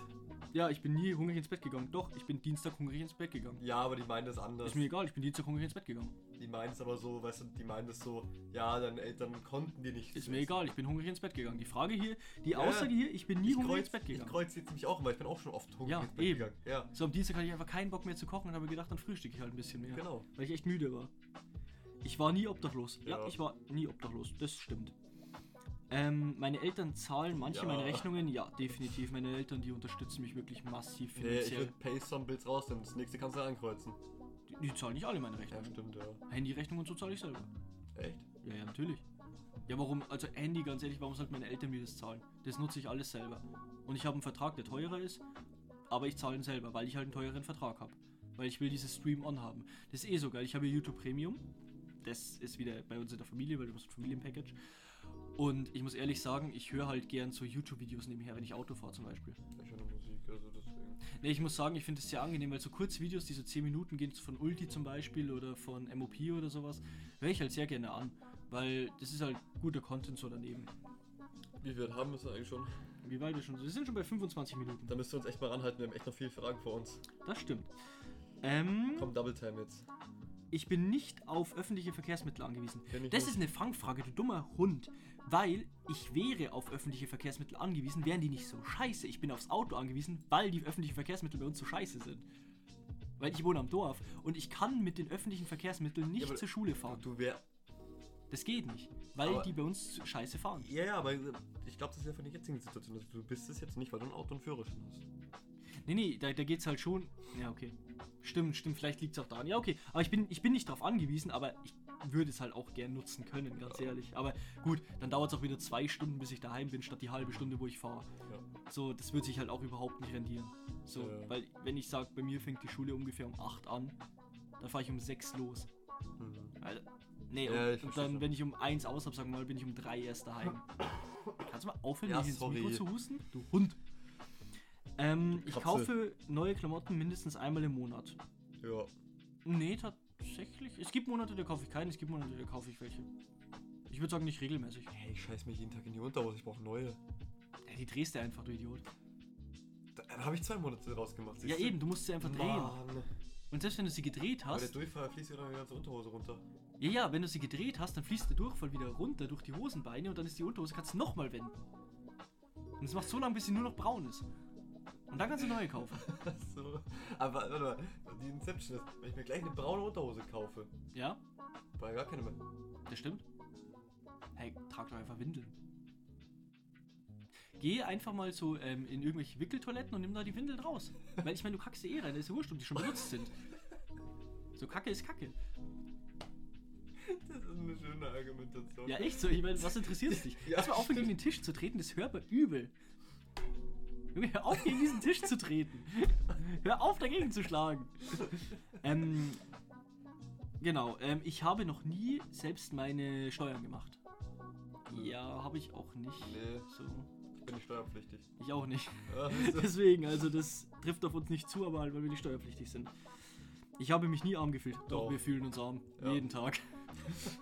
Ja, ich bin nie hungrig ins Bett gegangen. Doch, ich bin Dienstag hungrig ins Bett gegangen. Ja, aber die meinen das anders. Ist mir egal, ich bin Dienstag hungrig ins Bett gegangen. Die meinen es aber so, weißt du, die meinen es so, ja, deine Eltern konnten dir nicht. Ist mir egal, ich bin hungrig ins Bett gegangen. Die Frage hier, die Ja, Aussage hier, ich bin nie Ich hungrig kreuz, ins Bett ich gegangen. kreuz jetzt nämlich auch immer, ich bin auch schon oft hungrig Ja, ins Bett eben. gegangen. Ja, So, am Dienstag hatte ich einfach keinen Bock mehr zu kochen und habe gedacht, dann frühstücke ich halt ein bisschen mehr. genau. Weil ich echt müde war. Ich war nie obdachlos. Ja, Ja. ich war nie obdachlos. Das stimmt. Ähm, meine Eltern zahlen manche Ja. meiner Rechnungen. Ja, definitiv. Meine Eltern, die unterstützen mich wirklich massiv Nee, ich finanziell. würde Pay-Some-Bills rausnehmen, das nächste kannst du ankreuzen. die, die zahlen nicht alle meine Ja, Rechnungen. stimmt, ja. Handyrechnung und so zahle ich selber. Echt? Ja, ja, natürlich. Ja, warum? Also Handy, ganz ehrlich, warum sollten meine Eltern mir das zahlen? Das nutze ich alles selber. Und ich habe einen Vertrag, der teurer ist, aber ich zahle ihn selber, weil ich halt einen teureren Vertrag habe. Weil ich will dieses Stream on haben. Das ist eh so geil. Ich habe YouTube Premium. Das ist wieder bei uns in der Familie, weil du hast ein Familienpackage. Und ich muss ehrlich sagen, ich höre halt gern so YouTube-Videos nebenher, wenn ich Auto fahre zum Beispiel. Ich höre nur Musik, also deswegen. Ne, ich muss sagen, ich finde es sehr angenehm, weil so Kurzvideos, die so 10 Minuten gehen, von Ulti zum Beispiel oder von MOP oder sowas, höre ich halt sehr gerne an. Weil das ist halt guter Content so daneben. Wie viel haben wir es eigentlich schon? Wie weit ist schon? Wir sind schon bei 25 Minuten. Da müsst ihr uns echt mal ranhalten, wir haben echt noch viele Fragen vor uns. Das stimmt. Ähm, Komm, Double Time jetzt. ich bin nicht auf öffentliche Verkehrsmittel angewiesen. Das nicht. ist eine Fangfrage, du dummer Hund. Weil ich wäre auf öffentliche Verkehrsmittel angewiesen, wären die nicht so scheiße. Ich bin aufs Auto angewiesen, weil die öffentlichen Verkehrsmittel bei uns so scheiße sind. Weil ich wohne am Dorf und ich kann mit den öffentlichen Verkehrsmitteln nicht Ja, zur Schule fahren. Du wär. Das geht nicht, weil Aber- die bei uns scheiße fahren. Ja, ja, aber ich glaube, das ist ja von der jetzigen Situation. Also, du bist es jetzt nicht, weil du ein Auto und Führerschein hast. Nee, nee, da, da geht's halt schon. Ja, okay. Stimmt, stimmt, vielleicht liegt's auch daran. Ja, okay. Aber ich bin, ich bin nicht drauf angewiesen, aber ich würde es halt auch gern nutzen können, ganz ehrlich. Aber gut, dann dauert es auch wieder zwei Stunden, bis ich daheim bin, statt die halbe Stunde, wo ich fahre. Ja. So, das wird sich halt auch überhaupt nicht rendieren. So, Ja. weil wenn ich sage, bei mir fängt die Schule ungefähr um 8 an, dann fahre ich um 6 los. Mhm. Also, nee, Ja, und, und dann, wenn ich um 1 aus habe, sagen wir mal, bin ich um 3 erst daheim. Kannst du mal aufhören, Ja, ins. Mikro zu husten? Du Hund. Ähm, ich kaufe neue Klamotten mindestens einmal im Monat. Ja. Nee, tatsächlich. Es gibt Monate, da kaufe ich keine, es gibt Monate, da kaufe ich welche. Ich würde sagen, nicht regelmäßig. Hey, ich scheiß mir jeden Tag in die Unterhose, ich brauche neue. Ja, die drehst du einfach, du Idiot. Da, dann habe ich zwei Monate rausgemacht. Ja, eben, du musst sie einfach drehen. Mann. Und selbst wenn du sie gedreht Aber der hast, Durchfall fließt ja dann die ganze Unterhose runter. ja, ja, wenn du sie gedreht hast, dann fließt der Durchfall wieder runter durch die Hosenbeine und dann ist die Unterhose, kannst du nochmal wenden. Und es macht so lange, bis sie nur noch braun ist. Und dann kannst du neue kaufen. so. Aber warte mal, die Inception ist, wenn ich mir gleich eine braune Unterhose kaufe, Ja, war ja gar keine mehr. das stimmt. Hey, trag doch einfach Windeln. Geh einfach mal so ähm, in irgendwelche Wickeltoiletten und nimm da die Windeln raus. Weil ich meine, du kackst eh rein, das ist ja wurscht, ob die schon benutzt sind. So Kacke ist Kacke. Das ist eine schöne Argumentation. Ja, echt so. Ich meine, was interessiert es dich? Ja, Lass mal aufhören, gegen den Tisch zu treten, das hört man übel. Hör auf, gegen diesen Tisch zu treten. Hör auf, dagegen zu schlagen. Ähm, genau, ähm, ich habe noch nie selbst meine Steuern gemacht. Ja, habe ich auch nicht. Nee. So, Ich bin nicht steuerpflichtig. ich auch nicht. Deswegen, also das trifft auf uns nicht zu, aber halt, weil wir nicht steuerpflichtig sind. Ich habe mich nie arm gefühlt. Doch, Doch. wir fühlen uns arm. Ja. Jeden Tag.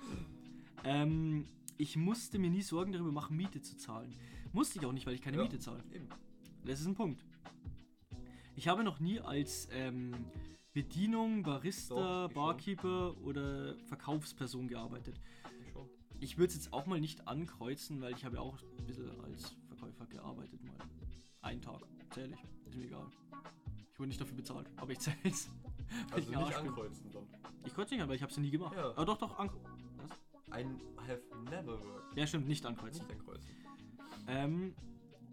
ähm, ich musste mir nie Sorgen darüber machen, Miete zu zahlen. Musste ich auch nicht, weil ich keine Ja. Miete zahle. Eben. Das ist ein Punkt. Ich habe noch nie als ähm, Bedienung, Barista, Doch, ich schon. Barkeeper oder Verkaufsperson gearbeitet. Ich. Ich würde es jetzt auch mal nicht ankreuzen, weil ich habe ja auch ein bisschen als Verkäufer gearbeitet mal. Einen Tag. Zähle ich. Ist mir egal. Ich wurde nicht dafür bezahlt, aber ich zähle es. Also nicht ankreuzen dann. Ich kreuze nicht an, weil ich habe es ja nie gemacht. Ja. Aber doch, doch, an Was? I have never worked. Ja, stimmt, nicht ankreuzen. Nicht ankreuzen. Ähm,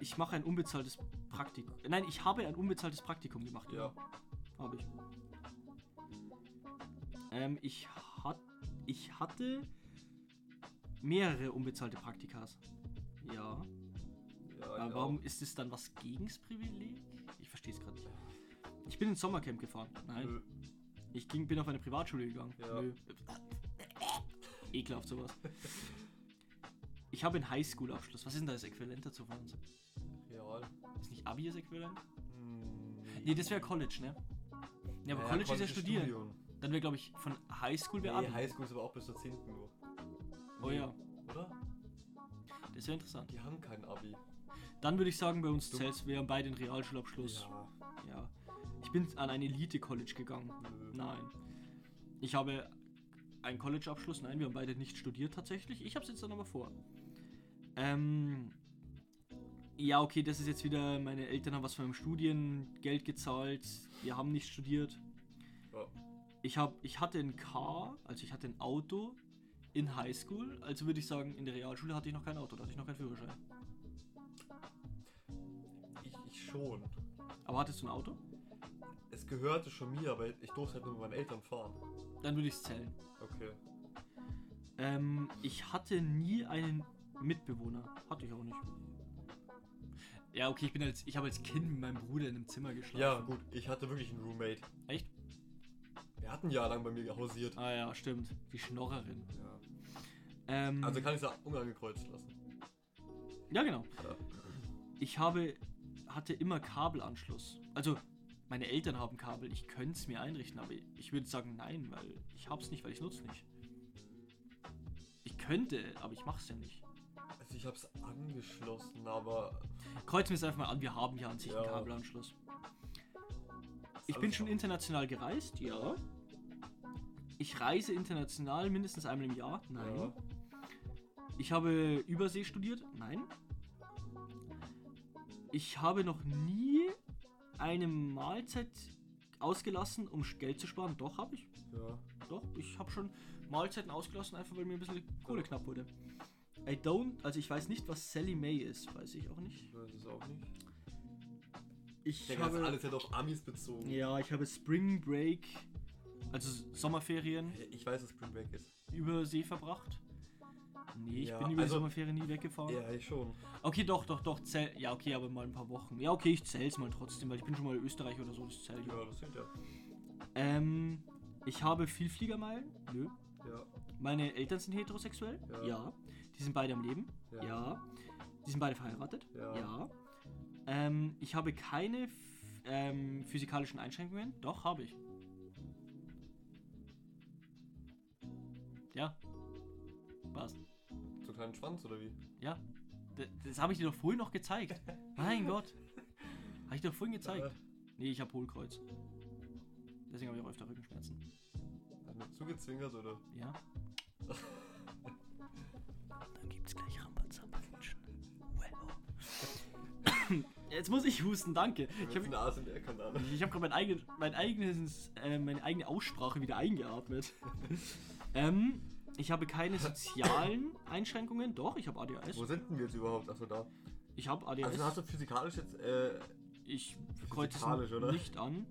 ich mache ein unbezahltes Praktikum. Nein, ich habe ein unbezahltes Praktikum gemacht. Ja. Habe ich. Ähm, ich, hat, ich hatte mehrere unbezahlte Praktikas. Ja. Ja, Aber warum auch. ist es dann was gegens Privileg? Ich verstehe es gerade nicht. Ich bin ins Sommercamp gefahren. Nein. Nö. Ich ging, bin auf eine Privatschule gegangen. Ja. Nö. Ekelhaft sowas. Ich habe einen Highschool-Abschluss. Was ist denn da das Äquivalent dazu von uns? Real. Ist nicht Abi das Äquivalent? Hm, Nee, das wäre College, ne? Ja, aber College, ist ja studieren. Studium. Dann wäre, glaube ich, von Highschool wäre Nee, Abi. Highschool ist aber auch bis zur 10. nur. Oh Nee, ja, Oder? das wäre interessant. Die haben kein Abi. Dann würde ich sagen, bei uns zählt wir haben beide einen Realschulabschluss. Ja. Ja. Ich bin an ein Elite-College gegangen. Nö. Nein. Ich habe einen College-Abschluss. Nein, wir haben beide nicht studiert tatsächlich. Ich habe es jetzt dann aber vor. Ähm. Ja, okay, das ist jetzt wieder, meine Eltern haben was von meinem Studiengeld gezahlt. Wir haben nicht studiert. Ja. Ich, hab, ich hatte ein Car, also ich hatte ein Auto in Highschool. Also würde ich sagen, in der Realschule hatte ich noch kein Auto, da hatte ich noch keinen Führerschein. Ich, ich schon. Aber hattest du ein Auto? Es gehörte schon mir, aber ich durfte halt nur mit meinen Eltern fahren. Dann würde ich es zählen. Okay. Ähm, ich hatte nie einen Mitbewohner. Hatte ich auch nicht. Ja, okay, ich bin als, ich habe als Kind mit meinem Bruder in einem Zimmer geschlafen. Ja, gut, ich hatte wirklich einen Roommate. Echt? Er hat ein Jahr lang bei mir gehausiert. Ah ja, stimmt. Die Schnorrerin. Ja. Ähm, Also kann ich es unangekreuzt lassen. ja, genau. Ja. Ich habe, hatte immer Kabelanschluss. Also, meine Eltern haben Kabel. Ich könnte es mir einrichten, aber ich würde sagen nein, weil ich hab's nicht, weil ich nutze nicht. Ich könnte, aber ich mach's ja nicht. Ich hab's angeschlossen, aber Kreuzen wir es einfach mal an, wir haben ja an sich einen Ja. Kabelanschluss. Ich bin schon international gereist, ja. Ich reise international mindestens einmal im Jahr, nein. Ja. Ich habe Übersee studiert, nein. Ich habe noch nie eine Mahlzeit ausgelassen, um Geld zu sparen. Doch, habe ich. Ja. Doch, ich habe schon Mahlzeiten ausgelassen, einfach weil mir ein bisschen Kohle knapp wurde. I don't, also ich weiß nicht, was Sally May ist, weiß ich auch nicht. Ich weiß es auch nicht. Ich Der ist habe, alles halt auf Amis bezogen. ja, ich habe Spring Break, also Sommerferien, Ich weiß, was Spring Break ist. über See verbracht. Nee, ich Ja, bin über also- die Sommerferien nie weggefahren. Ja, ich schon. Okay, doch, doch, doch, zähl, ja, okay, aber mal ein paar Wochen. Ja, okay, ich zähl's mal trotzdem, weil ich bin schon mal in Österreich oder so, das zählt ja. Ja, das sind ja. Ähm, ich habe viel Fliegermeilen, nö. Ja. Meine Eltern sind heterosexuell, Ja. ja. Die sind beide am Leben, Ja. ja. Die sind beide verheiratet, Ja. ja. Ähm, ich habe keine ähm, physikalischen Einschränkungen, doch, habe ich. Ja. Was? So kleinen Schwanz oder wie? Ja. D das habe ich dir doch vorhin noch gezeigt. Mein Gott. Habe ich dir doch vorhin gezeigt. Ja. Nee, ich habe Hohlkreuz. Deswegen habe ich auch öfter Rückenschmerzen. Hat mir zugezwingert oder? Ja. Dann gibt's gleich Rambazamba-Wünschen. Wow. Jetzt muss ich husten, danke. Ich habe hab gerade mein, eigen, mein eigenes, äh, meine eigene Aussprache wieder eingeatmet. ähm, ich habe keine sozialen Einschränkungen. Doch, ich habe ADHS. Wo sind denn wir jetzt überhaupt? Achso, da. Ich habe ADHS. Also hast du physikalisch jetzt, äh, Ich kreuze es oder? nicht an,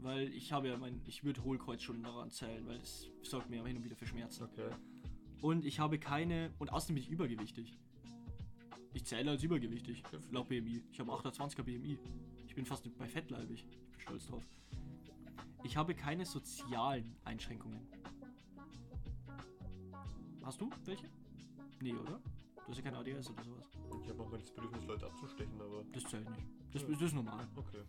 weil ich habe ja mein, ich würde Hohlkreuz schon daran zählen, weil das sorgt mir ja hin und wieder für Schmerzen. okay. Und ich habe keine, und außerdem bin ich übergewichtig. Ich zähle als übergewichtig, laut BMI. Ich habe 28er BMI. Ich bin fast bei fettleibig. Ich bin stolz drauf. Ich habe keine sozialen Einschränkungen. Hast du welche? Nee, oder? Du hast ja kein ADS oder sowas. Ich habe manchmal das Bedürfnis, Leute abzustechen, aber. Das zählt nicht. Das, Ja. das ist normal. Okay.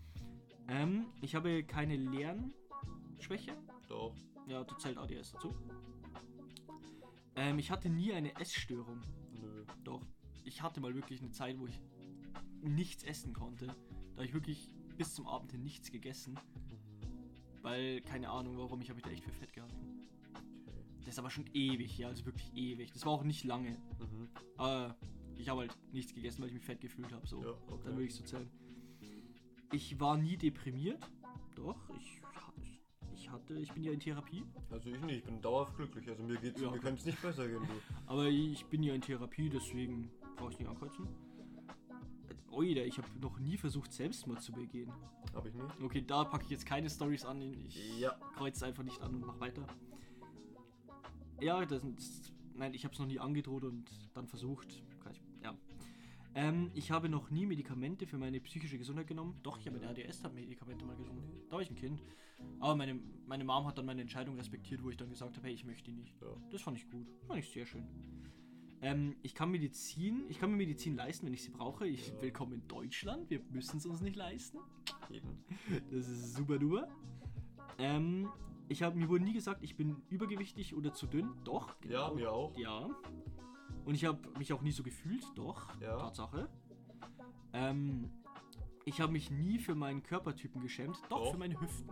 Ähm, ich habe keine Lernschwäche. Doch. Ja, da zählt ADS dazu. Ähm, ich hatte nie eine Essstörung. Nö. Doch. Ich hatte mal wirklich eine Zeit, wo ich nichts essen konnte. Da ich wirklich bis zum Abend hin nichts gegessen. Weil, keine Ahnung warum, ich habe mich da echt für fett gehalten. Das ist aber schon ewig, ja, also wirklich ewig. Das war auch nicht lange. Mhm. Aber ich habe halt nichts gegessen, weil ich mich fett gefühlt habe. So. Ja, okay. Dann würde ich so zählen. Ich war nie deprimiert. Doch, ich hatte, ich bin ja in Therapie. Also ich nicht, ich bin dauerhaft glücklich. Also mir geht's, Ja. mir könnte es nicht besser gehen, du. Aber ich bin ja in Therapie, deswegen brauche ich nicht ankreuzen. Oida, ich habe noch nie versucht, Selbstmord zu begehen. Hab ich nicht. Okay, da packe ich jetzt keine Stories an. Ich Ja. kreuze einfach nicht an und mach weiter. Ja, das. Nein, ich habe es noch nie angedroht und dann versucht. Kann ich, ja. Ähm, ich habe noch nie Medikamente für meine psychische Gesundheit genommen. Doch, ich habe mit RDS habe Medikamente mal genommen. Da war ich ein Kind. Aber meine, meine Mom hat dann meine Entscheidung respektiert, wo ich dann gesagt habe, hey, ich möchte die nicht. Ja. Das fand ich gut. Das fand ich sehr schön. Ähm, ich kann Medizin, ich kann mir Medizin leisten, wenn ich sie brauche. Ich Ja. willkommen in Deutschland. Wir müssen es uns nicht leisten. Eben. Das ist super duper. Ähm, ich habe mir wurde nie gesagt, ich bin übergewichtig oder zu dünn. Doch. Ja, mir auch. Ja. Und ich habe mich auch nie so gefühlt. Doch. Ja. Tatsache. Ähm, ich habe mich nie für meinen Körpertypen geschämt. Doch, Doch. für meine Hüften.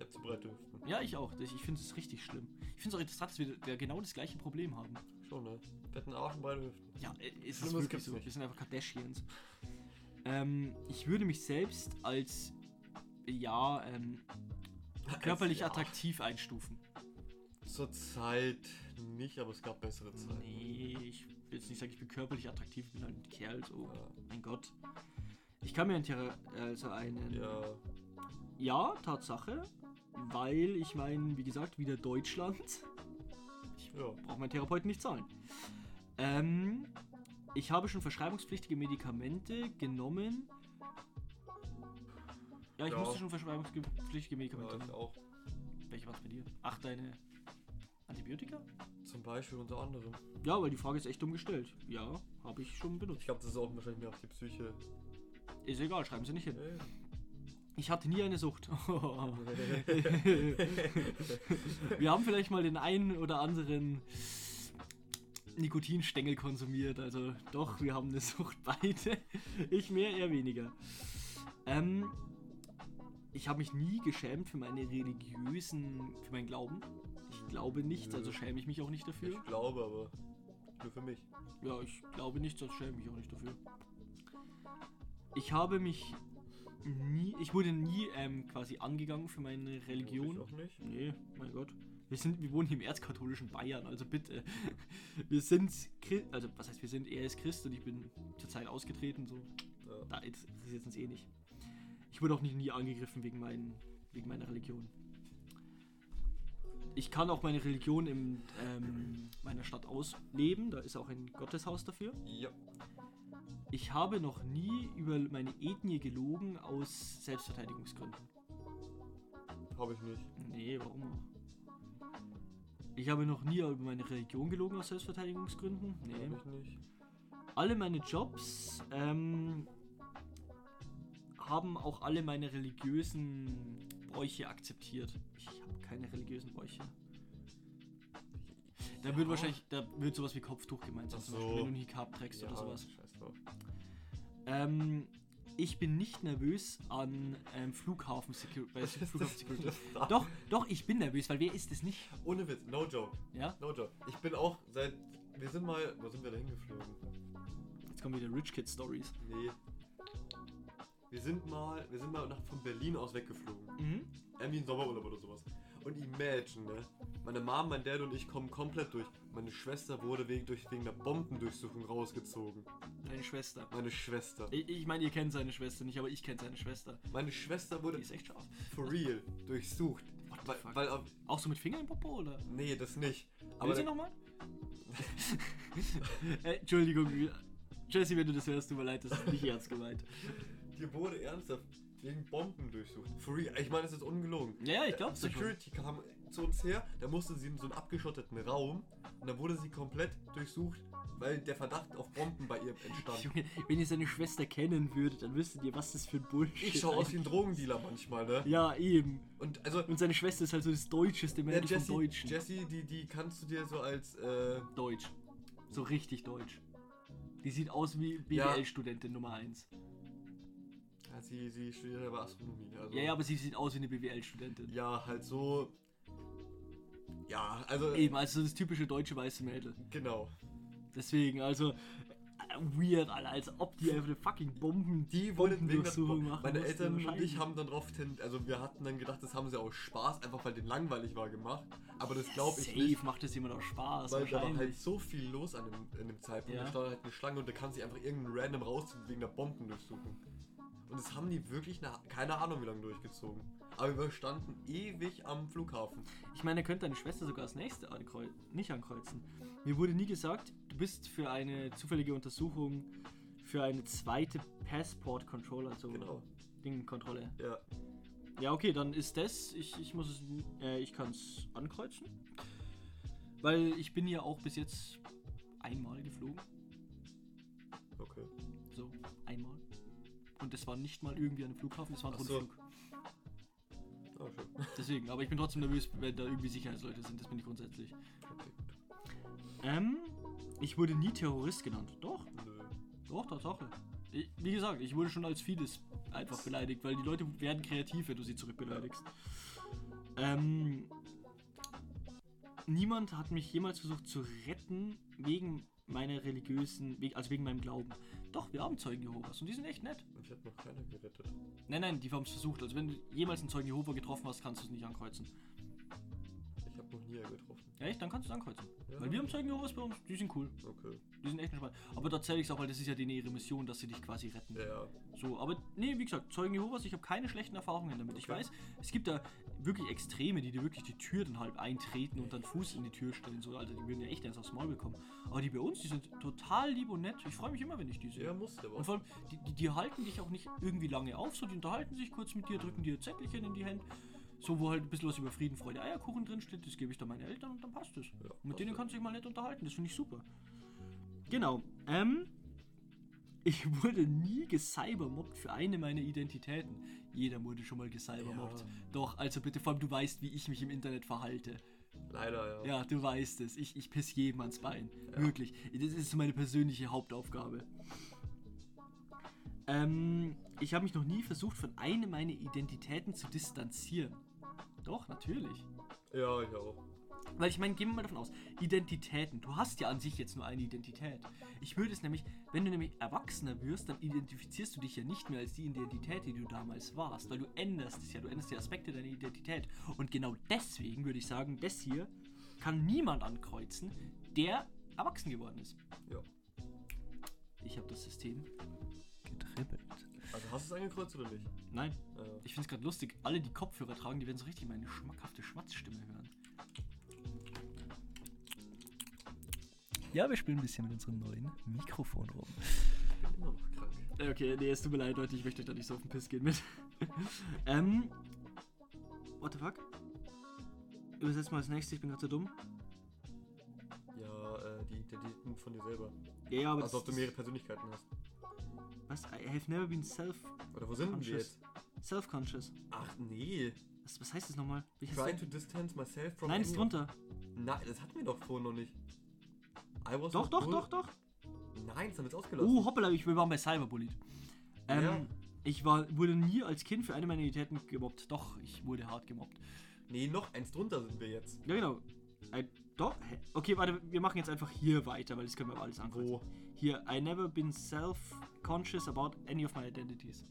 Ja, ich hab zu breite Hüften. Ja, ich auch. Ich finde es richtig schlimm. Ich finde es auch interessant, dass wir da genau das gleiche Problem haben. Schon, ne? Fetten Arsch und breite Hüften. Ja, äh, es ist wirklich so. nicht. Wir sind einfach Kardashians. Ähm, ich würde mich selbst als ja ähm, körperlich Ja. attraktiv einstufen. Zurzeit nicht, aber es gab bessere Zeiten. Nee, ich will jetzt nicht sagen, ich bin körperlich attraktiv, ich bin halt ein Kerl, so. Ja. Mein Gott. Ich kann mir einen, Thera also einen. Ja. Ja, Tatsache. Weil ich meine, wie gesagt, wieder Deutschland. Ich Ja. brauche meinen Therapeuten nicht zahlen. Ähm, ich habe schon verschreibungspflichtige Medikamente genommen. Ja, ich Ja. musste schon verschreibungspflichtige Medikamente Ja, ich auch. Welche waren es bei dir? Ach, deine Antibiotika? Zum Beispiel unter anderem. Ja, weil die Frage ist echt dumm gestellt. Ja, habe ich schon benutzt. Ich glaube, das ist auch wahrscheinlich mehr auf die Psyche. Ist egal, schreiben Sie nicht hin. Hey. Ich hatte nie eine Sucht. Wir haben vielleicht mal den einen oder anderen Nikotinstängel konsumiert. Also doch, wir haben eine Sucht beide. Ich mehr, er weniger. Ähm, ich habe mich nie geschämt für meine religiösen, für meinen Glauben. Ich glaube nicht, Nö. also schäme ich mich auch nicht dafür. Ich glaube, aber nur für mich. Ja, ich glaube nicht, also schäme mich auch nicht dafür. Ich habe mich nie, ich wurde nie ähm, quasi angegangen für meine Religion. Ich auch nicht. Nee, mein Gott. Wir, sind, wir wohnen hier im erzkatholischen Bayern, also bitte. Wir sind, also was heißt wir sind, er ist Christ und ich bin zurzeit ausgetreten, so. Ja. Da interessiert uns eh nicht. Ich wurde auch nicht nie angegriffen wegen, meinen, wegen meiner Religion. Ich kann auch meine Religion in ähm, meiner Stadt ausleben, da ist auch ein Gotteshaus dafür. Ja. Ich habe noch nie über meine Ethnie gelogen aus Selbstverteidigungsgründen. Habe ich nicht. Nee, warum auch? Ich habe noch nie über meine Religion gelogen aus Selbstverteidigungsgründen. Nee. Habe ich nicht. Alle meine Jobs ähm, haben auch alle meine religiösen Bräuche akzeptiert. Ich habe keine religiösen Bräuche. Da wird Ja. wahrscheinlich, da wird sowas wie Kopftuch gemeint sein, Ach zum Beispiel, so. wenn du einen Hijab trägst oder sowas. Scheiß drauf. Ähm, ich bin nicht nervös an ähm, Flughafen Security. Bei Flughafen Security. Doch, doch, ich bin nervös, weil wer ist es nicht? Ohne Witz, no joke. Ja? No joke. Ich bin auch seit. Wir sind mal. Wo sind wir da hingeflogen? Jetzt kommen wieder Rich Kid Stories. Nee. Wir sind mal. Wir sind mal nach, von Berlin aus weggeflogen. Mhm. Irgendwie ein Sommerurlaub oder sowas. Und imagine, ne? Meine Mom, mein Dad und ich kommen komplett durch. Meine Schwester wurde wegen, durch, wegen der Bombendurchsuchung rausgezogen. Deine Schwester. Meine Schwester. Ich, ich meine, ihr kennt seine Schwester nicht, aber ich kenne seine Schwester. Meine Schwester wurde Die ist echt scharf. for real durchsucht. What the Weil, fuck? weil auf, Auch so mit Finger im Popo, oder? nee, das nicht. Aber sie da- nochmal? äh, Entschuldigung, Jesse, wenn du das hörst, tut mir leid, das ist nicht ernst gemeint. hier wurde ernsthaft wegen Bomben durchsucht. For real. Ich meine, das ist ungelogen. Ja, ja, ich glaube Security kam zu uns her, da musste sie in so einen abgeschotteten Raum und da wurde sie komplett durchsucht, weil der Verdacht auf Bomben bei ihr entstand. Junge, wenn ihr seine Schwester kennen würdet, dann wüsstet ihr, was das für ein Bullshit Ich schaue aus ist. wie ein Drogendealer manchmal, ne? Ja, eben. Und also, Und seine Schwester ist halt so das deutscheste ja, Mensch vom Jessie, Deutschen. Jessie, die, die kannst du dir so als, äh, Deutsch. So richtig deutsch. Die sieht aus wie Ja. BWL-Studentin Nummer 1. ja, sie, sie studiert aber Astronomie. Also, Ja, ja, aber sie sieht aus wie eine BWL-Studentin. Ja, halt so. Ja, also. Eben, also so das typische deutsche weiße Mädel. Genau. Deswegen, also weird, Alter, als ob die einfach eine fucking Bomben, Die wollen wegen Bombendurchsuchung Bo- machen Meine Eltern und ich haben dann drauf also wir hatten dann gedacht, das haben sie aus Spaß, einfach weil denen langweilig war gemacht. Aber das glaube ich Safe nicht. macht das jemand aus Spaß, Weil da war halt so viel los an dem, an dem Zeitpunkt. Ja. Da stand halt eine Schlange und da kann sich einfach irgendein random rausziehen wegen der Bomben durchsuchen. Und das haben die wirklich, eine, keine Ahnung wie lange durchgezogen. Aber wir standen ewig am Flughafen. Ich meine, könnte deine Schwester sogar das nächste ankreu nicht ankreuzen. Mir wurde nie gesagt, du bist für eine zufällige Untersuchung für eine zweite Passport Controller, also Genau. Ding-Kontrolle. Ja. Ja, okay, dann ist das. Ich, ich muss es. Äh, ich kann es ankreuzen. Weil ich bin ja auch bis jetzt einmal geflogen. Und das war nicht mal irgendwie an einem Flughafen, das war ein Ach so. Rundflug. Ah, schön. Deswegen, aber ich bin trotzdem nervös, wenn da irgendwie Sicherheitsleute sind, das bin ich grundsätzlich. Ähm, ich wurde nie Terrorist genannt. Doch, Nö. doch, Tatsache. Ich, wie gesagt, ich wurde schon als vieles einfach beleidigt, weil die Leute werden kreativ, wenn du sie zurückbeleidigst. Ähm, niemand hat mich jemals versucht zu retten wegen meiner religiösen, also wegen meinem Glauben. Doch, wir haben Zeugen Jehovas und die sind echt nett. Mich hat noch keiner gerettet. Nein, nein, die haben es versucht. Also wenn du jemals einen Zeugen Jehova getroffen hast, kannst du es nicht ankreuzen. Ich habe noch nie einen getroffen. Echt? Dann kannst du es ankreuzen. Ja. Weil wir haben Zeugen Jehovas bei uns, die sind cool. Okay. Die sind echt entspannt. Aber da zähle ich es auch, weil das ist ja denen ihre Mission, dass sie dich quasi retten. Ja. So, aber nee, wie gesagt, Zeugen Jehovas, ich habe keine schlechten Erfahrungen damit. Ich Okay. weiß, es gibt da wirklich Extreme, die dir wirklich die Tür dann halb eintreten und dann Fuß in die Tür stellen. So, Alter, die würden ja echt eins aufs Maul bekommen. Aber die bei uns, die sind total lieb und nett. Ich freue mich immer, wenn ich die sehe. Ja, musste aber. Und vor allem, die, die, die halten dich auch nicht irgendwie lange auf, so die unterhalten sich kurz mit dir, drücken dir Zettelchen in die Hände. So, wo halt ein bisschen was über Frieden, Freude, Eierkuchen drin steht, das gebe ich dann meinen Eltern und dann passt es. Ja, mit denen kannst du dich mal nett unterhalten, das finde ich super. Genau. Ähm, ich wurde nie gecybermobbt für eine meiner Identitäten. Jeder wurde schon mal gecybermobbt. Ja. Doch, also bitte, vor allem du weißt, wie ich mich im Internet verhalte. Leider, ja. Ja, du weißt es. Ich, ich piss jedem ans Bein. Ja. Wirklich. Das ist meine persönliche Hauptaufgabe. Ähm, ich habe mich noch nie versucht, von einer meiner Identitäten zu distanzieren. Doch, natürlich. Ja, ich auch. Weil ich meine, gehen wir mal davon aus, Identitäten. Du hast ja an sich jetzt nur eine Identität. Ich würde es nämlich, wenn du nämlich erwachsener wirst, dann identifizierst du dich ja nicht mehr als die Identität, die du damals warst. Weil du änderst es ja, du änderst die Aspekte deiner Identität. Und genau deswegen würde ich sagen, das hier kann niemand ankreuzen, der erwachsen geworden ist. Ja. Ich habe das System getribbelt. Also hast du es angekreuzt oder nicht? Nein, Ja. ich finde es gerade lustig. Alle, die Kopfhörer tragen, die werden so richtig meine schmackhafte Schmatzstimme hören. Ja, wir spielen ein bisschen mit unserem neuen Mikrofon rum. Ich bin immer noch krank. Okay, nee, es tut mir leid, Leute, ich möchte euch da nicht so auf den Piss gehen mit. ähm. What the fuck? Übersetzt mal als nächstes, ich bin gerade so dumm. Ja, äh, die Identitäten von dir selber. Ja, ja, aber Also ob du das- mehrere Persönlichkeiten hast. Was? I have never been self Oder wo sind wir jetzt? self-conscious. Ach nee. Was, was heißt das nochmal? Welches Try denn? to distance myself from Nein, ist drunter. Nein, das hatten wir doch vorhin noch nicht. I Doch, doch, good. doch, doch. Nein, das haben wir jetzt ausgelassen. Oh, hoppala, ich, wir waren bei Cyberbullied. Ähm, Ja. ich war, wurde nie als Kind für eine meiner Identitäten gemobbt. Doch, ich wurde hart gemobbt. Nee, noch eins drunter sind wir jetzt. Ja, genau. Ein, doch? Okay, warte, wir machen jetzt einfach hier weiter, weil das können wir aber alles ankreuzen. Wo? Hier, I never been self-conscious about any of my identities.